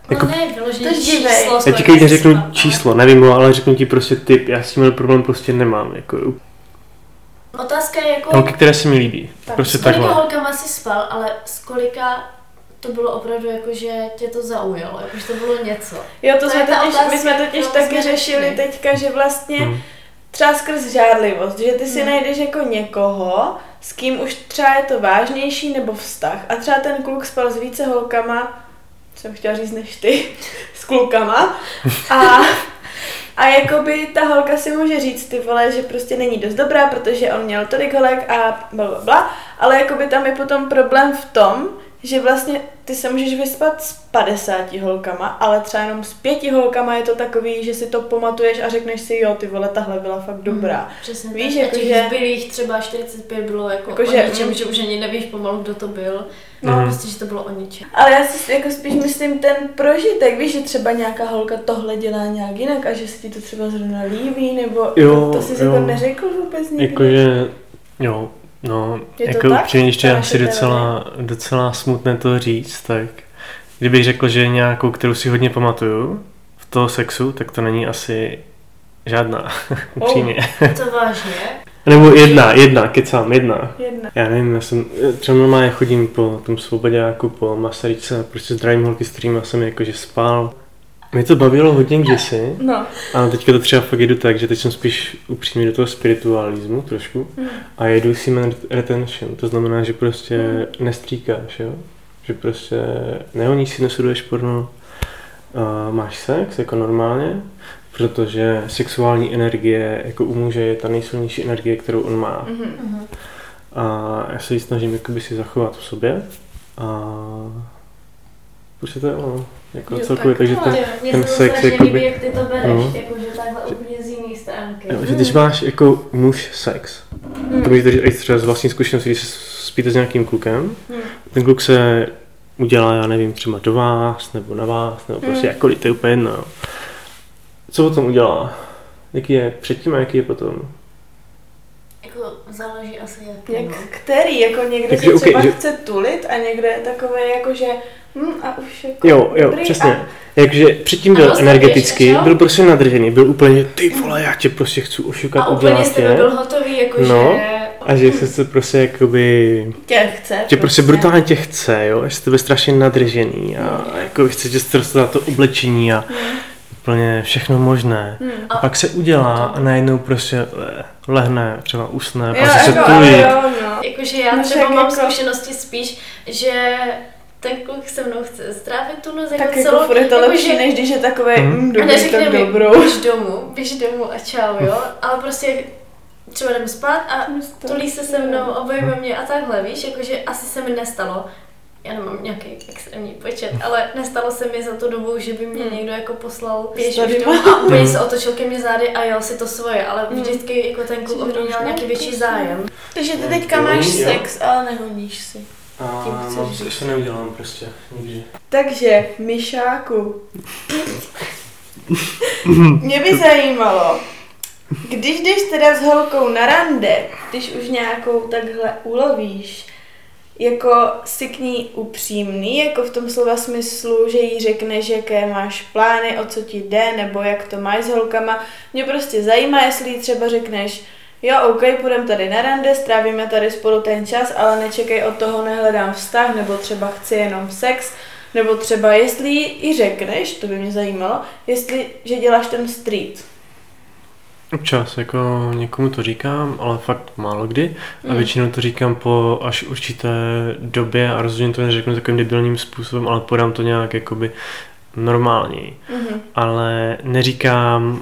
C: Jako-
B: no ne, vyloženě číslo,
C: Já ti
B: jsi
C: řeknu
B: spal, ale-
C: číslo, nevím ho, ale řeknu ti prostě typ. Já s tím problém prostě nemám. Jako,
B: Otázka je jako,
C: holky, které se mi líbí.
A: Tak,
C: Prostě
B: s kolika
C: takhle.
B: holkama jsi spal, ale s kolika to bylo opravdu jako, že tě to zaujalo, jako, že to bylo něco.
A: Jo, to,
B: To
A: jsme totiž,
B: otázka,
A: my jsme totiž taky
B: jsme
A: řešili
B: řešili.
A: teďka, že vlastně
C: Hmm.
A: třeba skrz žádlivost, že ty si
B: Hmm.
A: najdeš jako někoho, s kým už třeba je to vážnější nebo vztah. A třeba ten kluk spal s více holkama, jsem chtěla říct než ty, s klukama. A, a jakoby ta holka si může říct ty vole, že prostě není dost dobrá, protože on měl tolik holek a bla, bla, bla. Ale jakoby tam je potom problém v tom, že vlastně ty se můžeš vyspat s 50 holkama, ale třeba jenom s pěti holkama je to takový, že si to pamatuješ a řekneš si, jo, ty vole, tahle byla fakt dobrá.
B: Mhm, Přesně
A: Víš,
B: tak.
A: jako
B: a těch
A: že-
B: zbylých třeba 45 bylo jako,
A: Jako
B: o
A: že-
B: ničem,
A: mm.
B: že už ani nevíš pomalu, kdo to byl.
C: Mhm.
B: No, prostě, že to bylo o ničem.
A: Ale já si jako spíš myslím ten prožitek, víš, že třeba nějaká holka tohle dělá nějak jinak a že se ti to třeba zrovna líbí, nebo
C: Jo,
A: to jsi
C: jo.
A: jako neřekl vůbec nikdy.
C: Jakože, jo, no,
A: Je to
C: jako
A: tak?
C: upřímně, když to
A: Ta
C: je
A: naše
C: asi docela, docela smutné to říct, tak kdybych řekl, že nějakou, kterou si hodně pamatuju v toho sexu, tak to není asi žádná, upřímně.
B: To vážně.
C: Nebo jedna, jedna, kecám, jedna.
A: Jedna.
C: Já nevím, já jsem, třeba normálně chodím po tom svobodě po Masaryce, prostě zdravím holky, s kterými jsem jakože spal. Mě to bavilo hodně kdysi,
A: No.
C: a teďka to třeba fakt jedu tak, že teď jsem spíš upřímně do toho spiritualismu trošku
A: Hmm.
C: a jedu semen retention, to znamená, že prostě
A: Hmm.
C: nestříkáš, jo? Že prostě nehoníš si, nesuduješ porno, a máš sex jako normálně, protože sexuální energie jako u muže je ta nejsilnější energie, kterou on má.
A: Mhm.
B: Mhm.
C: A já se ji snažím jakoby si zachovat v sobě a prostě to je ono, jako
A: Jo,
C: celkově,
A: tak
C: takže ten,
B: Jo,
C: ten sex jakoby-
B: líbí, jak ty to bereš,
C: No.
B: jakože takhle úplně z jiný stránky.
C: Jo, že když máš jako muž sex,
A: Hmm.
C: to můžete říct třeba z vlastní zkušenosti, když se spíte s nějakým klukem,
A: Hmm.
C: ten kluk se udělá, já nevím, třeba do vás, nebo na vás, nebo prostě
A: Hmm.
C: jakkoliv, to je úplně jedno. Co o tom udělá? Jaký je předtím a jaký je potom?
B: Jako záleží asi jak.
A: Jak
B: no.
A: který, jako někdo
C: Takže
A: se
C: ok,
A: třeba
C: že-
A: chce tulit a někdo je takový jako, že hm, a už jako
C: Jo, jo,
A: dobrý
C: přesně.
A: A,
C: Jakže předtím byl
B: Ano, ostatně,
C: energeticky,
B: jo?
C: byl prostě nadržený, byl úplně, ty vole, já tě prostě chci ošukat,
B: A úplně
C: udělat
B: jste
C: tě.
B: byl hotový, jako
C: No.
B: že...
C: A že se to prostě jakoby,
A: tě chce.
C: že prostě brutálně tě chce, jo, že jste byl strašně nadržený a, a jako chce tě prostě na to oblečení a
A: Hmm.
C: Úplně všechno možné.
A: Hmm.
C: A pak se udělá a najednou prostě le- lehne, třeba usne,
A: Jo,
C: pak se
A: jako,
C: tulí.
A: jo, no.
B: Jakože já
A: No
B: třeba
A: však
B: mám
A: jako-
B: zkušenosti spíš, že ten kluk se mnou chce strávit tu noc jako
A: Tak
B: celou,
A: jako furt je to
B: jako
A: lepší,
B: že-
A: než když je takový,
C: Hmm.
A: hm,
B: a
A: dobrý,
B: neřekne
A: tak
B: mi,
A: dobrou.
B: běž domů, běž domů a čau, jo, ale prostě třeba jdem spát a tulí se se mnou, obejme mě a takhle, víš, jakože asi se mi nestalo, já nemám nějaký extrémní počet, ale nestalo se mi za tu dobu, že by mě
A: Hmm.
B: někdo jako poslal domů a úplně
C: Hmm.
B: se otočil ke mně zády a jel si to svoje, ale
A: Hmm.
B: vždycky jako ten kluk o mě měl nějaký větší zájem.
A: Takže ty teďka máš sex, ale nehoníš si.
C: A moc
A: říct.
C: ještě neudělám prostě, nikdy.
A: Takže, Myšáku, mě by zajímalo, když jdeš teda s holkou na rande, když už nějakou takhle ulovíš, jako si k ní upřímný, jako v tom slova smyslu, že jí řekneš, jaké máš plány, o co ti jde, nebo jak to máš s holkama. Mě prostě zajímá, jestli jí třeba řekneš, jo, OK, půjdeme tady na rande, strávíme tady spolu ten čas, ale nečekej od toho, nehledám vztah, nebo třeba chci jenom sex, nebo třeba jestli jí řekneš, to by mě zajímalo, jestli, že děláš ten street.
C: Občas, jako někomu to říkám, ale fakt málo kdy. A
A: Hmm.
C: většinou to říkám po až určité době a rozhodně to neřeknu takovým debilním způsobem, ale podám to nějak jakoby normálněji.
A: Mhm.
C: Ale neříkám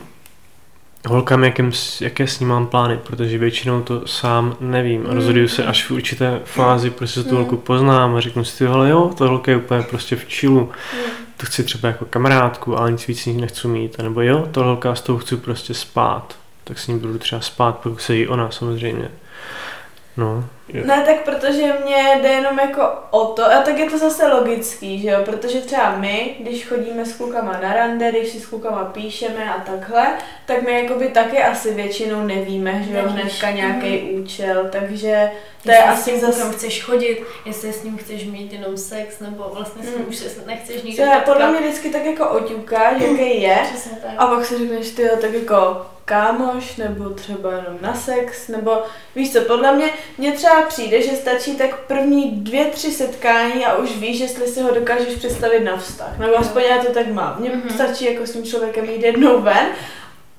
C: holkám, jakém, jaké s ním mám plány, protože většinou to sám nevím. Rozhoduju se až v určité fázi, prostě tu
A: Mm.
C: holku poznám a řeknu si, hele jo, ta holka je úplně prostě v čilu.
A: Mhm.
C: To chci třeba jako kamarádku, ale nic víc s ní nechci mít. A nebo jo, ta holka s tou chci prostě spát. Tak s ní budu třeba spát, pokud se jí ona samozřejmě. No, Jo.
A: Ne, tak protože mě jde jenom jako o to, a tak je to zase logický, že jo, protože třeba my, když chodíme s klukama na rande, když si s klukama píšeme a takhle, tak my jakoby taky asi většinou nevíme, že jo, hnedka nějaký
B: Mhm.
A: účel, takže to je
B: Jestli s
A: asi
B: tím
A: zase...
B: chceš chodit, jestli s ním chceš mít jenom sex, nebo vlastně s ním
A: Hmm.
B: už se nechceš
A: To
B: nikdy
A: je podle mě vždycky tak jako oťukáš, jaký je, a pak si řekneš, ty jo, tak jako kámoš, nebo třeba jenom na sex, nebo víš co, podle mě, mně třeba přijde, že stačí tak první dvě, tři setkání a už víš, jestli si ho dokážeš představit na vztah. Nebo aspoň já to tak mám. Mně
B: Mhm.
A: stačí jako s tím člověkem jít jednou ven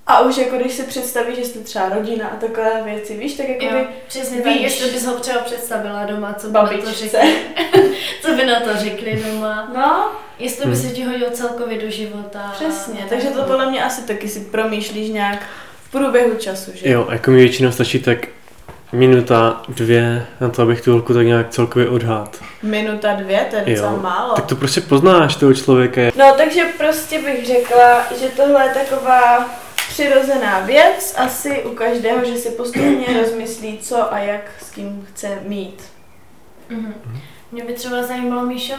A: a už jako když si představíš, jestli třeba rodina a takové věci, víš, tak jako
B: Jo,
A: by
B: přesně tak,
A: víš.
B: jestli bys ho třeba představila doma, co by na to
A: babičce.
B: řekli, co by na to řekli doma,
A: No,
B: jestli by se ti hodil celkově do života.
A: přesně,
B: a-
A: takže to podle mě asi taky si promýšlíš nějak v průběhu času, že?
C: Jo, jako mi většinou stačí tak minuta, dvě na to, abych tu holku tak nějak celkově odhád.
A: Minuta, dvě, to je docela
C: Jo,
A: málo.
C: Tak to prostě poznáš toho člověka.
A: No, takže prostě bych řekla, že tohle je taková přirozená věc, asi u každého, že si postupně rozmyslí, co a jak s kým chce mít.
B: Mhm. Mě by třeba zajímalo, Míšo,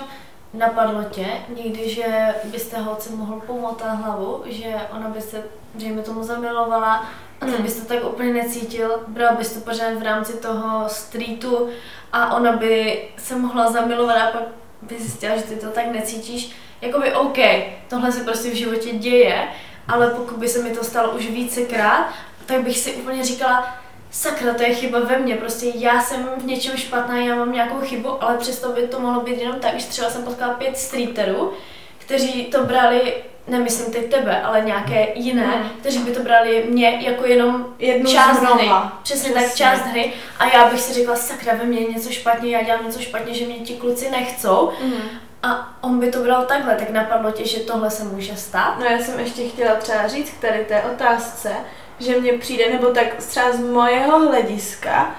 B: napadlo tě někdy, že byste holce mohl pomotat hlavu, že ona by se, dejme tomu, zamilovala a ty bys to tak úplně necítil, bral bys to pořád v rámci toho streetu a ona by se mohla zamilovat a pak by zjistila, že ty to tak necítíš. Jakoby OK, tohle se prostě v životě děje, ale pokud by se mi to stalo už vícekrát, tak bych si úplně říkala, sakra, to je chyba ve mně, prostě já jsem v něčem špatná, já mám nějakou chybu, ale přesto by to mohlo být jenom tak, že třeba jsem potkala pět streeterů, kteří to brali, nemyslím teď tebe, ale nějaké jiné,
A: Mhm.
B: kteří by to brali mě jako jenom
A: Jednu
B: část hry. Přesně, tak
A: Přesně.
B: část hry. A já bych si řekla, sakra, ve mně je něco špatně, já dělám něco špatně, že mě ti kluci nechcou.
A: Mhm.
B: A on by to bral takhle, tak napadlo tě, že tohle se může stát?
A: No já jsem ještě chtěla třeba říct k tady té otázce, že mně přijde, nebo tak třeba z mojeho hlediska,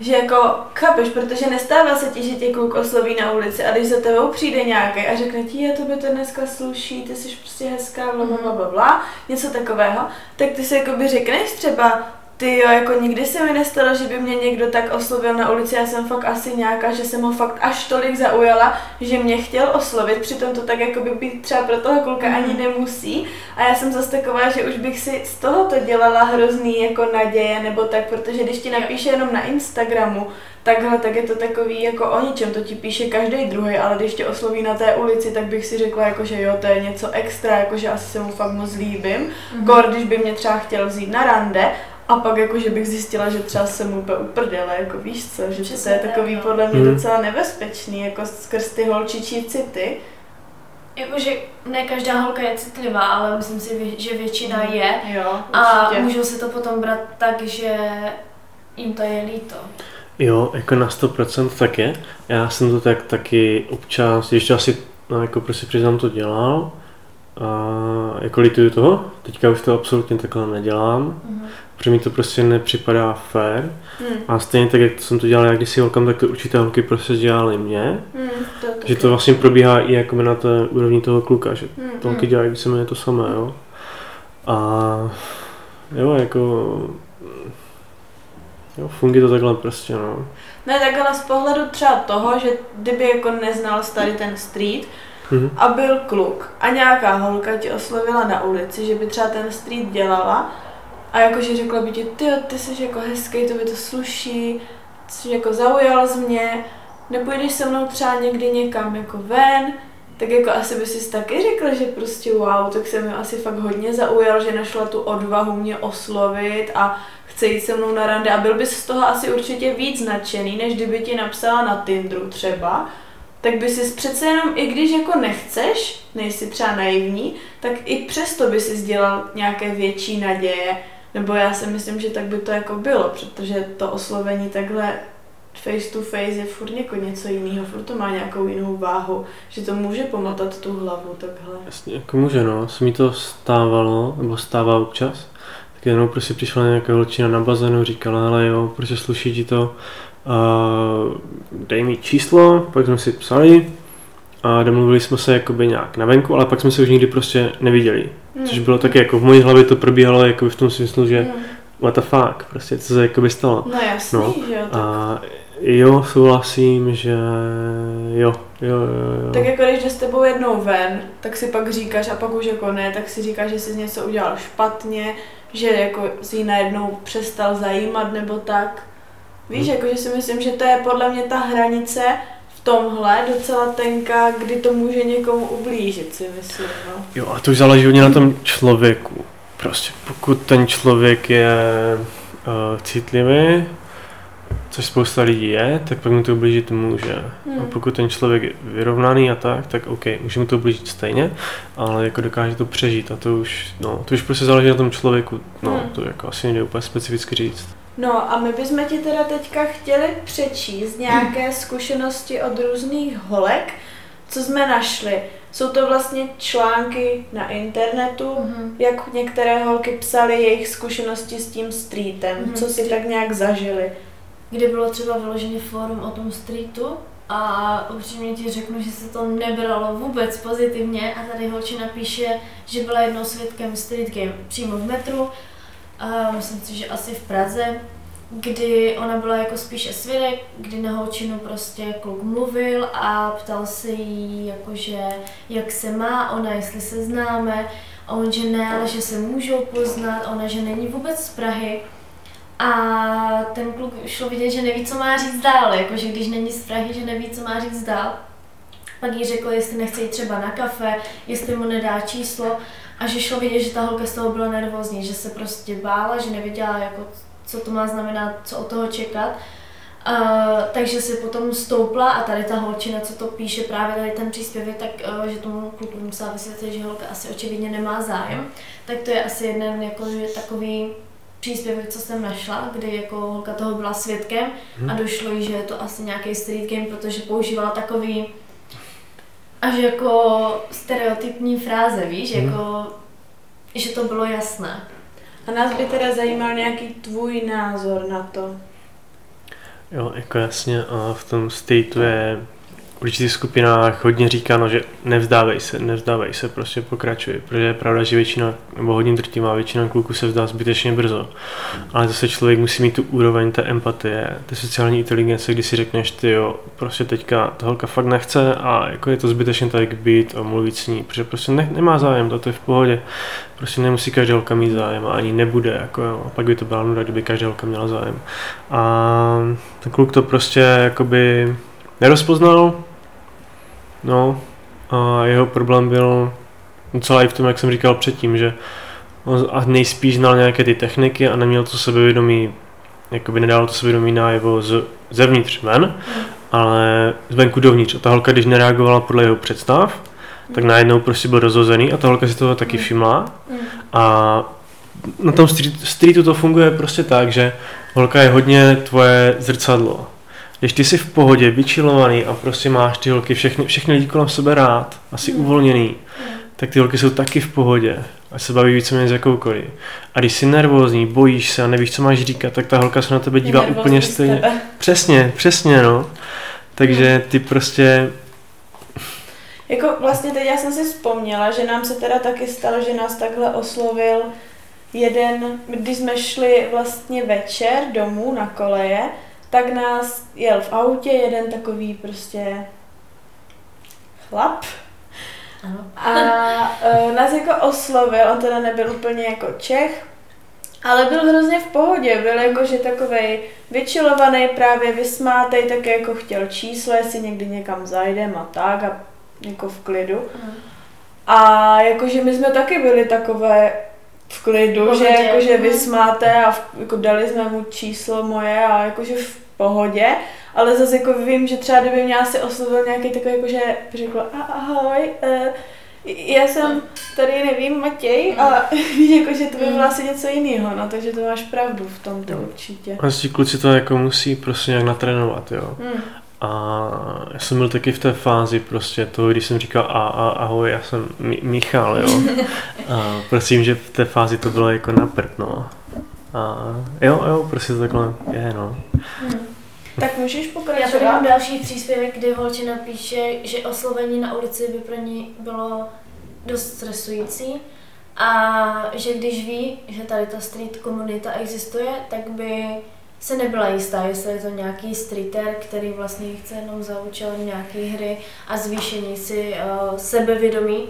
A: že jako, chápeš, protože nestává se ti, že tě kluk osloví na ulici a když za tebou přijde nějaký a řekne ti, je to by to dneska sluší, ty jsi prostě hezká, bla, bla, bla, bla, něco takového, tak ty si jakoby řekneš třeba, ty jo, jako nikdy se mi nestalo, že by mě někdo tak oslovil na ulici, já jsem fakt asi nějaká, že jsem ho fakt až tolik zaujala, že mě chtěl oslovit, přitom to tak jako by být třeba pro toho kluka ani nemusí. A já jsem zase taková, že už bych si z tohoto dělala hrozný jako naděje, nebo tak, protože když ti napíše jenom na Instagramu, takhle, tak je to takový jako o ničem, to ti píše každý druhý, ale když tě osloví na té ulici, tak bych si řekla, jako, že jo, to je něco extra, jako, že asi se mu fakt moc líbím.
B: Mhm.
A: Kor, když by mě třeba chtěl vzít na rande, a pak jako, že bych zjistila, že třeba jsem mu úplně uprdele, jako víš co, že to
B: Přesně
A: je
B: tak,
A: takový
B: no.
A: podle mě
C: Mhm.
A: docela nebezpečný, jako skrz ty holčičí city.
B: Jakože ne každá holka je citlivá, ale myslím si, že většina je.
A: Jo,
B: A můžou si to potom brát tak, že jim to je líto.
C: Jo, jako na 100% tak je. Já jsem to tak taky občas, ještě asi, no, jako prostě přiznám to dělal. A jako lituju toho, teďka už to absolutně takhle nedělám,
B: Mhm.
C: Protože mi to prostě nepřipadá fér.
A: Hmm.
C: A stejně tak, jak jsem to dělal já kdysi holkám, tak to určité holky prostě dělali mě.
A: Hmm, to
C: Že to vlastně probíhá i jako na té úrovni toho kluka, že
A: hmm,
C: to holky dělají víceméně to samé, jo. A jo, jako jo, funguje to takhle prostě, no.
A: Ne, tak ale z pohledu třeba toho, že kdyby jako neznal tady ten street
C: Mhm.
A: a byl kluk a nějaká holka tě oslovila na ulici, že by třeba ten street dělala a jakože řekla by ti, ty, ty jsi jako hezký, to by to sluší, jsi jako zaujal z mě, nepůjdeš se mnou třeba někdy někam jako ven, tak jako asi by si taky řekla, že prostě wow, tak jsem mi asi fakt hodně zaujal, že našla tu odvahu mě oslovit a chce jít se mnou na rande. A byl bys z toho asi určitě víc nadšený, než kdyby ti napsala na Tinderu třeba, tak by si přece jenom, i když jako nechceš, nejsi třeba naivní, tak i přesto by si dělal nějaké větší naděje, nebo já si myslím, že tak by to jako bylo, protože to oslovení takhle face to face je furt jako něco jiného, furt to má nějakou jinou váhu, že to může pomotat tu hlavu takhle.
C: Jasně, jako může, no. Se mi to stávalo, nebo stává občas. Tak jenom prostě přišla nějaká holčina na bazénu, říkala, hele jo, prostě sluší ti to, uh, dej mi číslo, pak jsme si psali a domluvili jsme se jakoby nějak na venku, ale pak jsme se už nikdy prostě neviděli.
A: Hmm.
C: Což bylo taky jako v mojí hlavě to probíhalo jako v tom smyslu, že
A: Hmm.
C: what the fuck, prostě co se jakoby stalo.
A: No jasný,
C: No,
A: že jo. Tak.
C: A Jo, souhlasím, že jo, jo, jo, jo.
A: Tak jako když jde s tebou jednou ven, tak si pak říkáš a pak už jako ne, tak si říkáš, že jsi něco udělal špatně, že jako si ji najednou přestal zajímat nebo tak. Víš,
C: Hmm.
A: jako že si myslím, že to je podle mě ta hranice v tomhle docela tenká, kdy to může někomu ublížit, si myslím, no.
C: Jo, a to už záleží hodně na tom člověku. Prostě pokud ten člověk je uh, citlivý, což spousta lidí je, tak pak mu to ublížit může.
A: Hmm.
C: A pokud ten člověk je vyrovnaný a tak, tak OK, může mu to ublížit stejně, ale jako dokáže to přežít a to už, no, to už prostě záleží na tom člověku, no,
A: Hmm.
C: to jako asi nejde úplně specificky říct.
A: No a my bychom ti teda teďka chtěli přečíst nějaké zkušenosti od různých holek, co jsme našli. Jsou to vlastně články na internetu,
B: Mhm.
A: jak některé holky psaly jejich zkušenosti s tím streetem,
B: Mhm.
A: co si tak nějak zažili.
B: kdy bylo třeba vyloženě fórum o tom streetu a upřímně ti řeknu, že se to nebralo vůbec pozitivně a tady holčina píše, že byla jednou svědkem street game přímo v metru, a myslím si, že asi v Praze, kdy ona byla jako spíše svědek, kdy na holčinu prostě kluk mluvil a ptal se jí, jakože jak se má, ona jestli se známe, a on, že ne, ale že se můžou poznat, ona, že není vůbec z Prahy. A ten kluk šlo vidět, že neví, co má říct dál, jakože když není z Prahy, že neví, co má říct dál. Pak jí řekl, jestli nechce jít třeba na kafe, jestli mu nedá číslo a že šlo vidět, že ta holka z toho byla nervózní, že se prostě bála, že nevěděla, jako, co to má znamenat, co od toho čekat. Uh, takže si potom stoupla a tady ta holčina, co to píše právě tady ten příspěvek, tak uh, že tomu kluku musela vysvětlit, že holka asi očividně nemá zájem. Tak to je asi jeden jako, že takový příspěvek, co jsem našla, kdy jako holka toho byla svědkem a došlo jí, že je to asi nějaký street game, protože používala takový až jako stereotypní fráze, víš,
C: Mhm.
B: jako že to bylo jasné.
A: A nás by teda zajímal nějaký tvůj názor na to.
C: Jo, jako jasně, a v tom stateu je určitých skupinách hodně říkáno, že nevzdávej se, nevzdávej se, prostě pokračuj, protože je pravda, že většina, nebo hodně drtivá většina kluků se vzdá zbytečně brzo. Ale zase člověk musí mít tu úroveň té empatie, té sociální inteligence, kdy si řekneš, ty jo, prostě teďka ta holka fakt nechce a jako je to zbytečně tak být a mluvit s ní, protože prostě ne, nemá zájem, to je v pohodě. Prostě nemusí každá holka mít zájem a ani nebude, jako jo. A pak by to byla nuda, kdyby každá holka měla zájem. A ten kluk to prostě jakoby nerozpoznal, no a jeho problém byl docela i v tom, jak jsem říkal předtím, že on a nejspíš znal nějaké ty techniky a neměl to sebevědomí, jakoby nedal to sebevědomí najevo z, zevnitř ven, ale zvenku dovnitř. A ta holka, když nereagovala podle jeho představ, tak najednou prostě byl rozhozený a ta holka si toho taky všimla. A na tom street, streetu to funguje prostě tak, že holka je hodně tvoje zrcadlo. Když ty jsi v pohodě, vyčilovaný a prostě máš ty holky, všechny, všechny lidi kolem sebe rád, asi uvolněný, tak ty holky jsou taky v pohodě a se baví víceméně s jakoukoliv. A když jsi nervózní, bojíš se a nevíš, co máš říkat, tak ta holka se na tebe dívá úplně
A: nervózní z
C: stejně. Přesně, přesně, no. Takže ty prostě,
A: Jako vlastně teď já jsem si vzpomněla, že nám se teda taky stalo, že nás takhle oslovil jeden, když jsme šli vlastně večer domů na koleje, tak nás jel v autě jeden takový prostě chlap
B: Ano.
A: a uh, nás jako oslovil, on teda nebyl úplně jako Čech, ale byl hrozně v pohodě, byl jakože takovej vyčilovaný, právě vysmátej, tak jako chtěl číslo, jestli někdy někam zajdem a tak a jako v klidu.
B: Ano.
A: A jakože my jsme taky byli takové v klidu,
B: V
A: že
B: pohodě,
A: jakože
B: mhm.
A: vysmáte a v, jako dali jsme mu číslo moje a jakože v pohodě, ale zase jako vím, že třeba kdyby mě asi oslovil nějaký takový jakože řekl "A- ahoj, eh, já jsem tady nevím Matěj a víš, jakože to by bylo asi něco jiného, no takže to máš pravdu v tom to určitě.
C: vlastně kluci to jako musí prostě nějak natrénovat, jo.
A: Hmm.
C: A já jsem byl taky v té fázi prostě toho, když jsem říkal a, a ahoj, já jsem Mi- Michal, jo. A prosím, že v té fázi to bylo jako na prd, no. A jo, jo, prostě to takhle je, no.
A: Tak můžeš
B: Já tady
A: pokračovat?
B: mám další příspěvek, kdy holčina píše, že oslovení na ulici by pro ní bylo dost stresující a že když ví, že tady ta street komunita existuje, tak by se nebyla jistá, jestli je to nějaký streeter, který vlastně chce jenom zaučovat nějaké hry a zvýšení si uh, sebevědomí,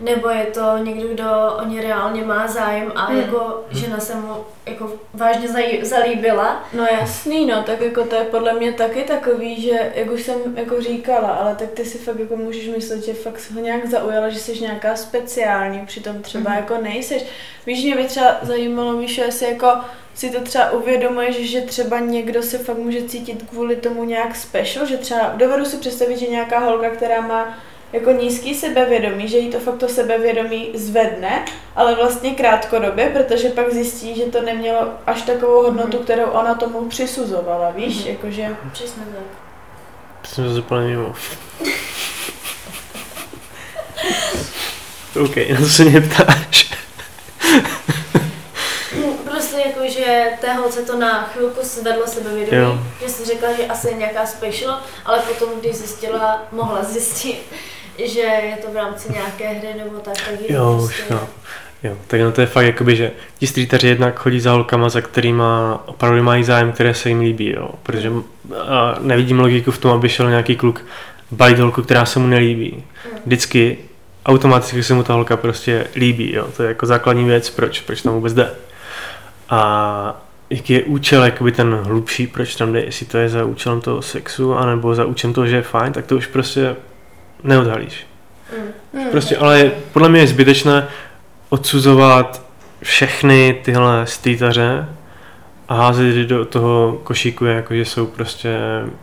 B: nebo je to někdo, kdo o ně reálně má zájem a
A: Hmm.
B: jako žena se mu jako vážně zalíbila.
A: No jasný, no, tak jako to je podle mě taky takový, že, jak už jsem jako říkala, ale tak ty si fakt jako můžeš myslet, že fakt ho nějak zaujala, že jsi nějaká speciální, přitom třeba
B: Mhm.
A: jako nejseš. Víš, mě by třeba zajímalo, Míšo, jestli jako si to třeba uvědomuješ, že třeba někdo se fakt může cítit kvůli tomu nějak special, že třeba dovedu si představit, že nějaká holka, která má jako nízký sebevědomí, že jí to fakt to sebevědomí zvedne, ale vlastně krátkodobě, protože pak zjistí, že to nemělo až takovou hodnotu,
B: Mhm.
A: kterou ona tomu přisuzovala, víš,
B: Mhm.
A: jakože...
B: Přesně tak.
C: Jsem úplně mimo. OK, na to se mě ptáš.
B: Prostě jako, že té holce to na chvilku zvedlo sebevědomí,
C: Jo.
B: že si řekla, že asi je nějaká special, ale potom, když zjistila, mohla zjistit, že je to v rámci nějaké hry nebo tak, tak
C: Jo,
B: prostě...
C: už jo. Jo, tak no to je fakt jakoby, že ti streetaři jednak chodí za holkama, za kterýma opravdu mají zájem, které se jim líbí, jo. Protože a nevidím logiku v tom, aby šel nějaký kluk balit holku, která se mu nelíbí. Vždycky automaticky se mu ta holka prostě líbí, jo. To je jako základní věc, proč, proč tam vůbec jde. A jaký je účel, jakoby ten hlubší, proč tam jde, jestli to je za účelem toho sexu, anebo za účelem toho, že je fajn, tak to už prostě neodhalíš.
B: Mm.
A: Hmm.
C: Prostě, ale je- podle mě je zbytečné odsuzovat všechny tyhle streetaře a házet je do toho košíku, jako že jsou prostě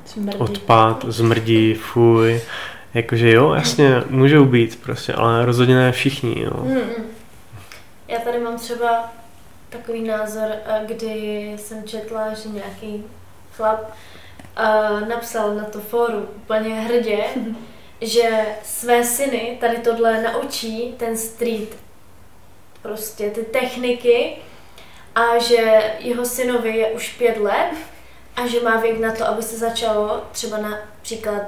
A: Smrdí.
C: odpad, zmrdí, fuj. Jakože jo, jasně, můžou být prostě, ale rozhodně ne všichni, jo.
A: Hmm.
B: Mm. Já tady mám třeba takový názor, eh, kdy jsem četla, že nějaký chlap uh, napsal na to fórum úplně hrdě, že své syny tady tohle naučí ten street, prostě ty techniky a že jeho synovi je už pět let a že má věk na to, aby se začalo třeba například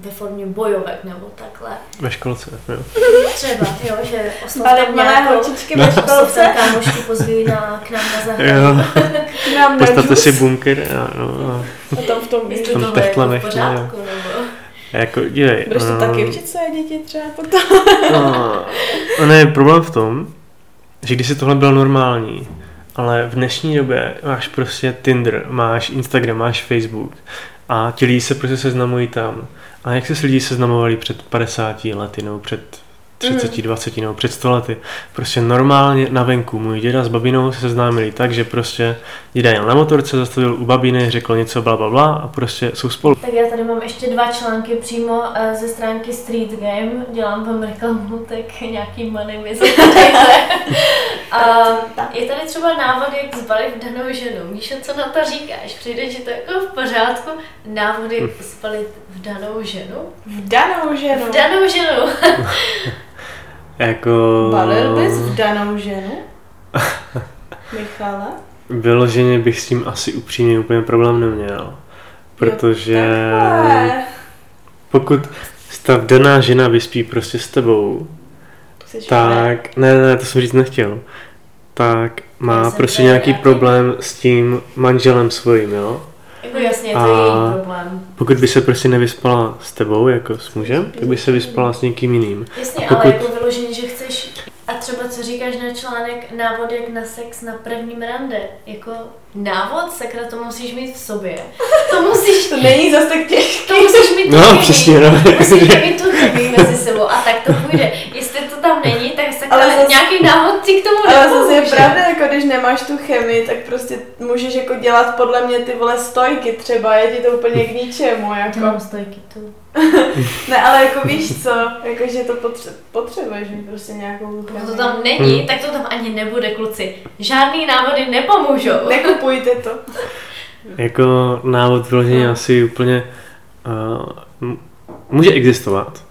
B: ve formě bojovek nebo takhle.
C: Ve školce, jo.
B: Třeba, jo, že oslovte
A: malé holčičky ve
B: oslovte
A: školce
B: kámošky pozví na, k nám na zahradu.
C: Jo,
A: nám na
C: postavte si bunker a, no,
A: a tam v tom
B: Jestli
C: Tam
B: tohle je
C: techtle
B: jako v
C: nechtěli,
B: pořádku, nebo...
C: a jako, dívej.
A: Budeš to
C: no,
A: taky učit své děti třeba potom?
C: No, no ne, problém v tom, že když se tohle bylo normální, ale v dnešní době máš prostě Tinder, máš Instagram, máš Facebook a ti lidi se prostě seznamují tam. A jak se s lidi seznamovali před 50 lety nebo před 30,
A: Mhm.
C: 20 nebo před 100 lety. Prostě normálně na venku. Můj děda s babinou se seznámili tak, že prostě děda jel na motorce, zastavil u babiny, řekl něco bla bla bla a prostě jsou spolu.
B: Tak já tady mám ještě dva články přímo eh, ze stránky Street Game, dělám vám reklamu, tak nějaký money mi. A je tady třeba návod, jak zbalit danou ženu. Míšo, co na to říkáš? Přijde ti to jako v pořádku? Návody
C: Hm.
B: zbalit v danou ženu?
A: V danou ženu.
B: V danou ženu!
C: Jako...
A: Balil bys v danou ženu? Michala?
C: Vyloženě bych s tím asi upřímně úplně problém neměl. Protože
A: Takhle.
C: pokud ta daná žena vyspí prostě s tebou,
A: Jsi
C: tak, ne, ne, to jsem říct nechtěl, tak má
B: jsem
C: prostě nějaký problém s tím manželem svým, jo?
B: Jako jasně, to
C: A-
B: je její problém.
C: Pokud by se prostě nevyspala s tebou, jako s mužem, tak by se vyspala s někým jiným.
B: Jasně,
C: Pokud-
B: ale jako vyloženě, že chceš... A třeba co říkáš na článek návod jak na sex na prvním rande? Jako návod? Sakra, to musíš mít v sobě. To musíš,
A: To není zas tak těžké.
B: to musíš mít tu
C: No,
B: chemii.
C: přesně, no.
B: Musíte mít tu chemii mezi sebou a tak to půjde. Jestli to tam není, tak sakra,
A: Ale zas-
B: nějaký návod ti k tomu
A: Ale zase je pravda, jako když nemáš tu chemii, tak prostě můžeš jako dělat podle mě ty vole stojky třeba, je ti to úplně k ničemu, jako.
B: mám stojky tu.
A: Ne, ale jako víš co, jako že to potře- potřebuješ mít prostě nějakou.
B: Pokud to tam není,
C: Hmm.
B: tak to tam ani nebude, kluci. Žádný návody nepomůžou.
A: Nekupujte to.
C: Jako návod vyloženě
B: No.
C: asi úplně uh, může existovat.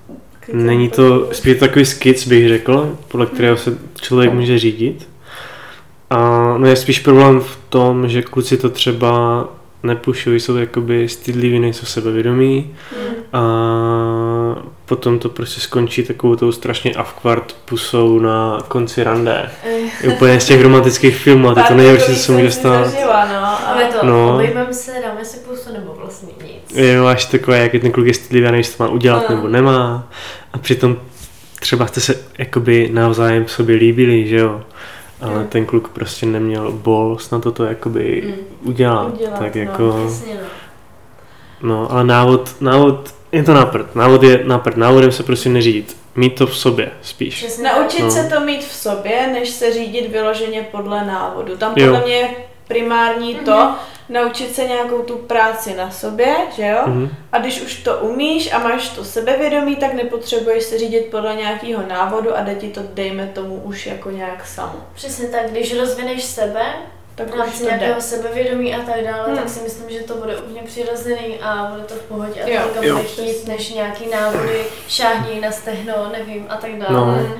C: Není to spíš takový skic, bych řekl, podle kterého se člověk může řídit. A no je spíš problém v tom, že kluci to třeba nepušují, jsou jakoby stydliví, nejsou sebevědomí a potom to prostě skončí takovou tou strašně avkvart pusou na konci rande.
A: Eh,
C: Je úplně z těch romantických filmů a to to nejhorší, co se může stát.
A: zažila, no,
B: A takové to,
C: No.
B: se, dáme si pusu nebo vlastně nic.
C: Jo, až takové, jak je ten kluk je stydlivý, než to má udělat
A: No.
C: nebo nemá. A přitom třeba jste se jakoby navzájem sobě líbili, že jo. Ale ten kluk prostě neměl bols na toto jakoby
B: Mm.
C: udělat.
A: Udělat,
C: tak
A: no,
C: jako,
B: Přesně no.
C: no, ale návod, návod, je to náprd. Návod je náprd. Návodem se prostě neřídit. Mít to v sobě spíš.
B: Přesně
A: Naučit
C: No.
A: se to mít v sobě, než se řídit vyloženě podle návodu. Tam
C: Jo.
A: podle mě primární to, naučit se nějakou tu práci na sobě, že jo?
C: Mhm.
A: A když už to umíš a máš to sebevědomí, tak nepotřebuješ se řídit podle nějakého návodu a jde ti to, dejme tomu, už jako nějak samo.
B: Přesně tak, když rozvineš sebe,
A: Tak
B: v
A: už
B: rámci
A: to jde.
B: nějakého sebevědomí a tak dále,
A: Hmm.
B: tak si myslím, že to bude úplně přirozený a bude to v pohodě a to
C: jo.
B: bude chtít, než nějaký návody, šáhní na stehno, nevím a tak dále.
C: No.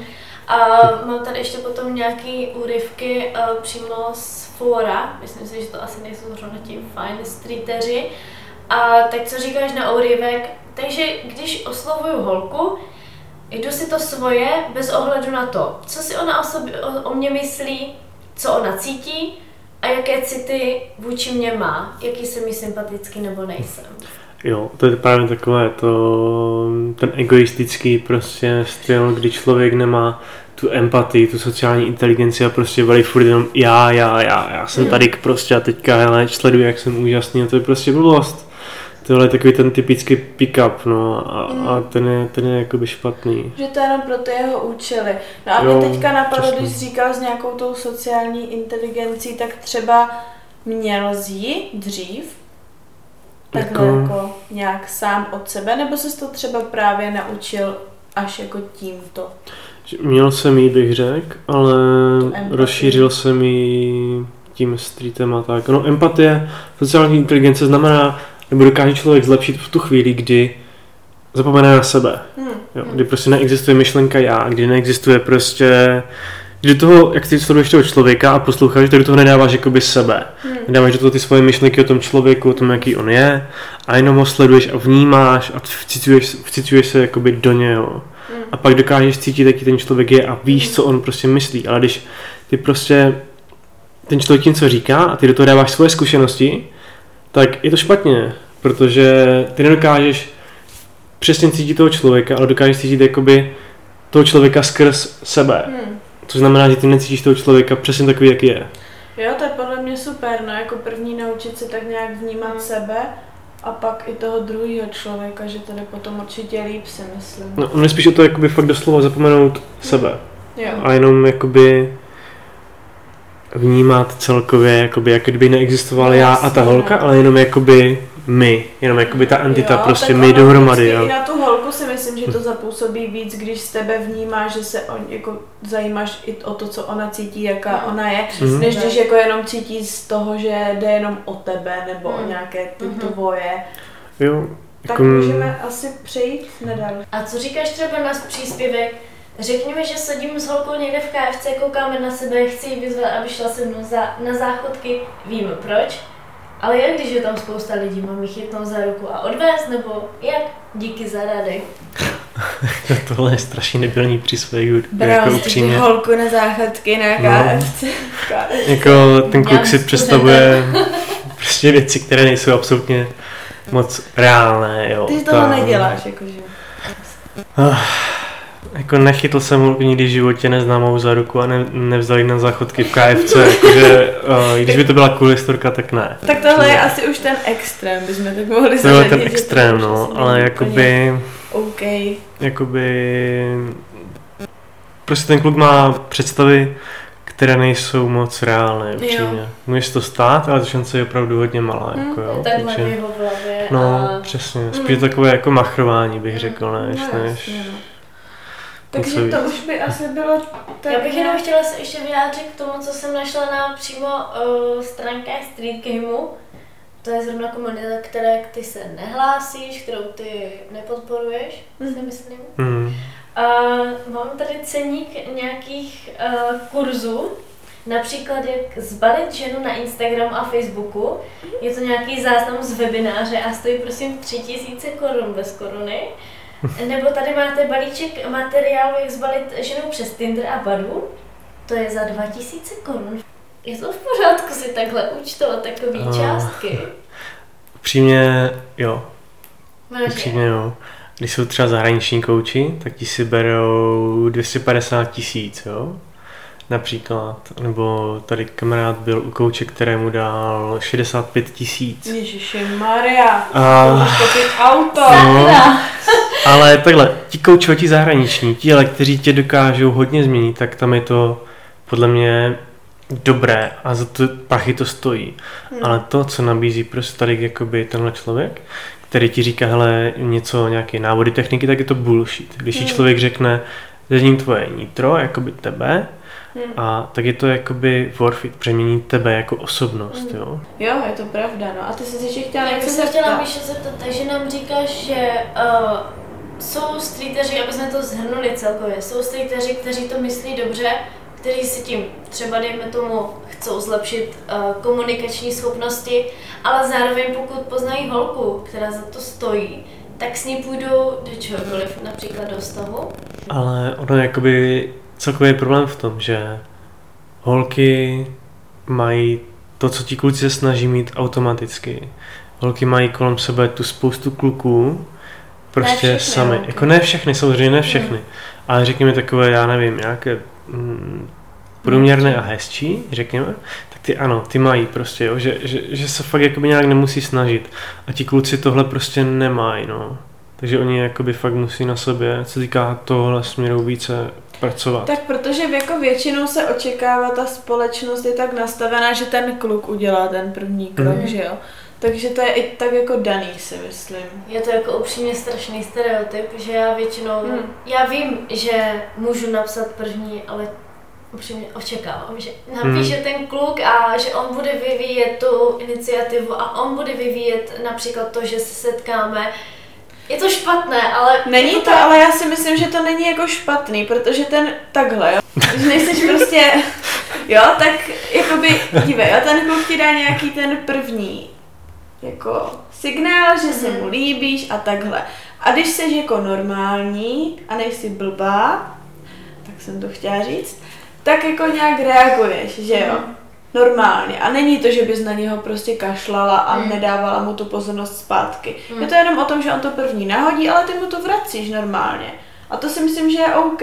B: A mám tady ještě potom nějaký úryvky uh, přímo z fóra, myslím si, že to asi nejsou zrovna ti fajn streeteři. A tak co říkáš na úryvek? Takže když oslovuju holku, jdu si to svoje bez ohledu na to, co si ona o, sobě, o, o mě myslí, co ona cítí a jaké city vůči mě má, jaký jsem mi sympatický nebo nejsem.
C: Jo, to je právě takové to, ten egoistický prostě styl, kdy člověk nemá tu empatii, tu sociální inteligenci a prostě valí furt jenom já, já, já, já jsem
B: Mm.
C: tady prostě a teďka hele, sleduji, jak jsem úžasný a to je prostě blbost. Tohle je takový ten typický pick-up, no, a, a ten je, ten je jakoby špatný.
A: Že to je jenom pro ty jeho účely. No a
C: Jo,
A: mě teďka napadlo,
C: přesně.
A: když říkal s nějakou tou sociální inteligencí, tak třeba měl ji dřív, takhle
C: Jako-
A: jako nějak sám od sebe, nebo jsi to třeba právě naučil až jako tímto?
C: Měl jsem jí, bych řekl, ale rozšířil jsem ji tím streetem a tak. No empatie, sociální inteligence znamená, nebo dokáže člověk zlepšit v tu chvíli, kdy zapomene na sebe.
A: Hm.
C: Jo, kdy prostě neexistuje myšlenka já, kdy neexistuje prostě kdy do toho, jak ty sleduješ toho člověka a posloucháš, tak do toho nedáváš jakoby sebe.
A: Hm.
C: Nedáváš do toho ty svoje myšlenky o tom člověku, o tom, jaký on je a jenom ho sleduješ a vnímáš a vcituješ, vcituješ se jakoby do něho.
A: Hm.
C: A pak dokážeš cítit, jaký ten člověk je a víš, co on prostě myslí. Ale když ty prostě ten člověk ti něco říká a ty do toho dáváš svoje zkušenosti, tak je to špatně, protože ty nedokážeš přesně cítit toho člověka, ale dokážeš cítit jakoby toho člověka skrz sebe.
A: Hm.
C: To znamená, že ty necítíš toho člověka přesně takový, jaký je.
A: Jo, to je podle mě super, no jako první naučit se tak nějak vnímat sebe a pak i toho druhého člověka, že to jde potom určitě líp si myslím.
C: No, on je spíš o to jakoby fakt doslova zapomenout sebe.
A: Jo.
C: A jenom jakoby vnímat celkově, jakoby, jak kdyby neexistoval já a ta holka, ale jenom jakoby my, jenom jakoby ta entita,
A: Jo,
C: prostě my dohromady,
A: prostě
C: jo.
A: I na tu holku si myslím, že to zapůsobí víc, když z tebe vnímáš, že se on, jako zajímáš i o to, co ona cítí, jaká
B: Mhm.
A: ona je,
C: Mhm.
A: než když jako jenom cítí z toho, že jde jenom o tebe nebo o
B: Mhm.
A: nějaké ty
B: Mhm.
A: tvoje.
C: Jo,
A: Tak
C: jako,
A: můžeme asi přejít nedal.
B: A co říkáš třeba na příspěvek? Řekněme, že sedím s holkou někde v KFC, koukáme na sebe, chci ji vyzvat, aby šla se mnou za, na záchodky, víme proč. Ale jak když je tam spousta lidí, mám ji chytnout za ruku a odvést, nebo jak? Díky za rady.
C: tohle je strašně nebylný příspěvek, jako
A: Brám si
C: upřímně.
A: holku na záchodky na
C: No.
A: KFC.
C: Jako ten kluk si
B: to
C: představuje prostě věci, které nejsou absolutně moc reálné, jo.
A: Ty toho
C: Ta-
A: neděláš, jakože.
C: Jako nechytl jsem holku nikdy v životě neznámou za ruku a ne, nevzal ji na záchodky v KFC, jakože uh, když by to byla cool historka, tak ne.
A: Tak tohle je asi už ten extrém, bychom tak mohli
C: To je ten
A: to
C: extrém,
A: už
C: no, ale jakoby,
A: OK.
C: jakoby, prostě ten kluk má představy, které nejsou moc reálné, upřímně. Může se to stát, ale ta šance je opravdu hodně malá,
A: Hmm,
C: jako jo.
B: Takhle v
C: takže-
B: jeho hlavě
C: No,
B: a...
C: přesně, spíš takové jako machrování bych řekl, než,
A: No,
C: než
A: jasně, no. Takže to už by asi bylo tak
B: Já bych jenom chtěla se ještě vyjádřit k tomu, co jsem našla na přímo uh, stránkách Street Gameu. To je zrovna komunita, které ty se nehlásíš, kterou ty nepodporuješ, si
A: Mhm.
B: myslím.
C: Hmm.
B: A mám tady ceník nějakých uh, kurzů, například jak zbalit ženu na Instagram a Facebooku. Je to nějaký záznam z webináře a stojí prosím 3000 korun bez koruny. Nebo tady máte balíček materiálu, jak zbalit ženu přes Tinder a Badu. To je za 2000 korun. je to v pořádku si takhle účtovat takové
C: Ah.
B: částky.
C: Upřímně, jo.
B: Vážně.
C: Upřímně, jo. Když jsou třeba zahraniční kouči, tak ti si berou 250 tisíc, jo. Například. Nebo tady kamarád byl u kouče, kterému dal 65 tisíc.
A: Ježiši Maria,
C: A-
A: auto.
C: No, ale takhle, ti kouči, ti zahraniční, ti ale, kteří tě dokážou hodně změnit, tak tam je to podle mě dobré a za to prachy to stojí.
A: Hmm.
C: Ale to, co nabízí prostě tady jakoby tenhle člověk, který ti říká, hele, něco, nějaké návody techniky, tak je to bullshit. Když ti
A: Hmm.
C: člověk řekne, změním tvoje nitro, jakoby tebe,
A: Hmm.
C: a tak je to jakoby worth it, přemění tebe jako osobnost,
A: Hmm.
C: jo.
A: Jo, je to pravda, no. A ty jsi ještě chtěla
B: Já bych
A: něco
B: se chtěla. Míša zeptat, takže nám říkáš, že uh, jsou streeteři, aby jsme to zhrnuli celkově, jsou streeteři, kteří to myslí dobře, kteří si tím třeba, dejme tomu, chcou zlepšit uh, komunikační schopnosti, ale zároveň pokud poznají holku, která za to stojí, tak s ní půjdou do čehokoliv, například do vztahu.
C: Ale ono je jakoby celkový problém v tom, že holky mají to, co ti kluci se snaží mít automaticky. Holky mají kolem sebe tu spoustu kluků, prostě
A: všechny
C: sami.
A: holky.
C: Jako ne všechny, samozřejmě ne všechny. Ale řekněme takové, já nevím, nějaké mm, průměrné a hezčí, řekněme, tak ty ano, ty mají prostě, jo, že, že, že se fakt jakoby nějak nemusí snažit. A ti kluci tohle prostě nemají, no. Takže oni jakoby fakt musí na sobě, co týká tohle směru více pracovat.
A: Tak protože jako většinou se očekává, ta společnost je tak nastavená, že ten kluk udělá ten první krok,
C: Mhm.
A: že jo. Takže to je i tak jako daný, si myslím.
B: Je to jako upřímně strašný stereotyp, že já většinou,
A: Hmm.
B: já vím, že můžu napsat první, ale upřímně očekávám, že napíše
C: Hmm.
B: ten kluk a že on bude vyvíjet tu iniciativu a on bude vyvíjet například to, že se setkáme. Je to špatné, ale...
A: Není
B: je
A: to, ale já si myslím, že to není jako špatný, protože ten takhle, jo. Když nejseš prostě, jo, tak jakoby, dívej, jo, ten kluk ti dá nějaký ten první, jako signál, že se mu líbíš a takhle. A když jsi jako normální a nejsi blbá, tak jsem to chtěla říct, tak jako nějak reaguješ, že jo. Normálně. A není to, že bys na něho prostě kašlala a
B: Mm.
A: nedávala mu tu pozornost zpátky.
B: Mm.
A: Je to jenom o tom, že on to první nahodí, ale ty mu to vracíš normálně. A to si myslím, že je OK.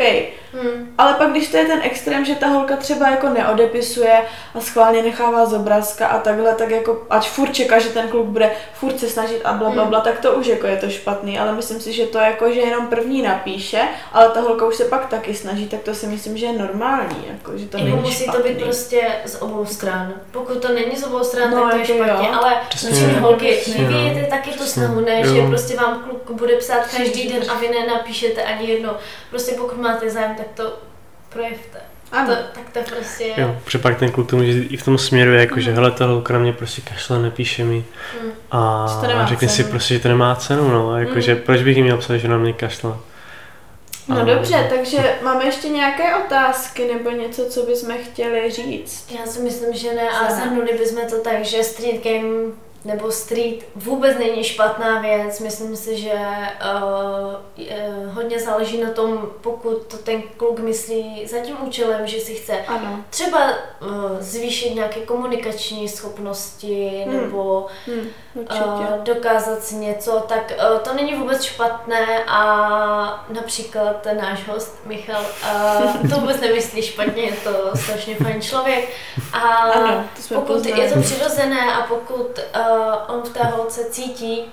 B: Hmm.
A: Ale pak, když to je ten extrém, že ta holka třeba jako neodepisuje a schválně nechává z obrázka a takhle, tak jako ať furt čeká, že ten kluk bude furt se snažit a bla, bla, bla, tak to už jako je to špatný. Ale myslím si, že to jako, že jenom první napíše, ale ta holka už se pak taky snaží, tak to si myslím, že je normální. Jako, že to
B: Jako
A: není
B: musí
A: špatný.
B: to být prostě z obou stran. Pokud to není z obou stran,
A: No,
B: tak to je
A: jako
B: špatně,
A: jo.
B: ale
C: Přesně.
B: holky, vyvíjete
C: no.
B: taky tu
C: Přesně.
B: snahu, ne,
C: Jo.
B: že prostě vám kluk bude psát každý den a vy nenapíšete ani jedno. Prostě pokud máte zájem, tak to projevte.
A: Ano.
B: To, tak to prostě je.
C: Jo, protože pak ten kluk to může jít i v tom směru, jako že hele, ta holka na mě prostě kašle, nepíše mi
B: Mm.
C: a řekne si prostě, že to nemá cenu, no, a jako,
A: Mm.
C: že proč bych jí měl psát, že na mě kašle.
A: No
C: A-
A: dobře, takže máme ještě nějaké otázky nebo něco, co bychom chtěli říct?
B: Já si myslím, že ne a
A: Že ne.
B: zhrnuli bychom to tak, že street game nebo street vůbec není špatná věc. Myslím si, že uh, je, hodně záleží na tom, pokud to ten kluk myslí za tím účelem, že si chce
A: Ano.
B: třeba uh, zvýšit nějaké komunikační schopnosti
A: Hmm.
B: nebo
A: Hm, určitě.
B: uh, dokázat si něco, tak uh, to není vůbec špatné a například ten náš host Michal uh, to vůbec nemyslí špatně, je to strašně fajn člověk a
A: ano, to
B: pokud
A: poznali.
B: je to přirozené a pokud uh, on v té holce cítí,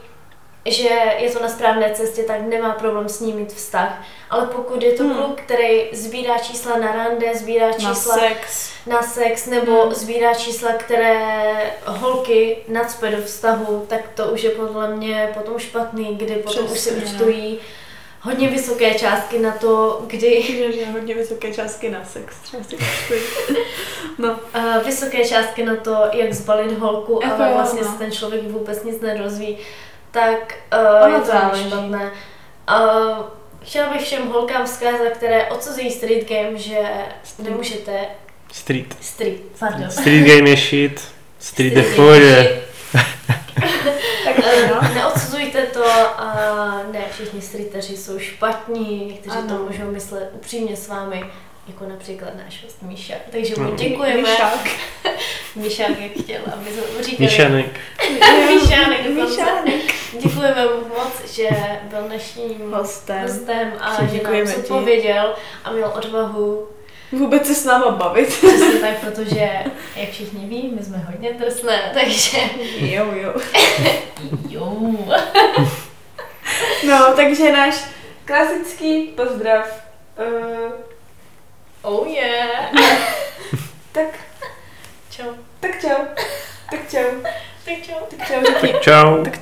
B: že je to na správné cestě, tak nemá problém s ním mít vztah. Ale pokud je to
A: Hmm.
B: kluk, který sbírá čísla na rande, sbírá
A: na
B: čísla
A: sex.
B: na sex nebo
A: Hmm.
B: sbírá čísla, které holky nacpe do vztahu, tak to už je podle mě potom špatný, kdy potom už si
A: Přesně, no.
B: Hodně vysoké částky na to, kdy
A: hodně vysoké částky na sex, třeba si. No,
B: uh, vysoké částky na to, jak zbalit holku,
A: Jako
B: ale
A: jo,
B: vlastně
A: no.
B: se ten člověk vůbec nic nedozví, tak uh,
A: Ono
B: je to
A: záleží.
B: špatné. Uh, chtěla bych všem holkám vzkázat, které odsuzují street game, že nemůžete
C: Street.
B: street, pardon.
C: Street game je shit. Street
B: Street je
A: tak
B: Eh,
A: no.
B: Neodsuzujte to a ne všichni streeteři jsou špatní, někteří to
A: Ano.
B: můžou myslet upřímně s vámi jako například náš host Míša. Takže mu
C: No.
B: děkujeme.
A: Myšák.
B: Míšák, jak chtěl, aby jsme říkali.
C: Míšanek.
B: Míšánek dokonce.
A: Míšánek.
B: Děkujeme mu moc, že byl dnešním
A: Hostem.
B: hostem a
A: Že
B: že nám
A: děkujeme
B: se
A: ti.
B: pověděl a měl odvahu
A: Vůbec se s náma bavit.
B: Přesně tak, protože, jak všichni ví, my jsme hodně drsné, takže
A: jo, jo.
B: jo.
A: No, takže náš klasický pozdrav. Uh,
B: Oh yeah.
A: tak,
B: Čau.
A: tak čau. Tak čau.
B: Tak čau.
A: Tak čau.
C: Tak čau.
A: Tak čau.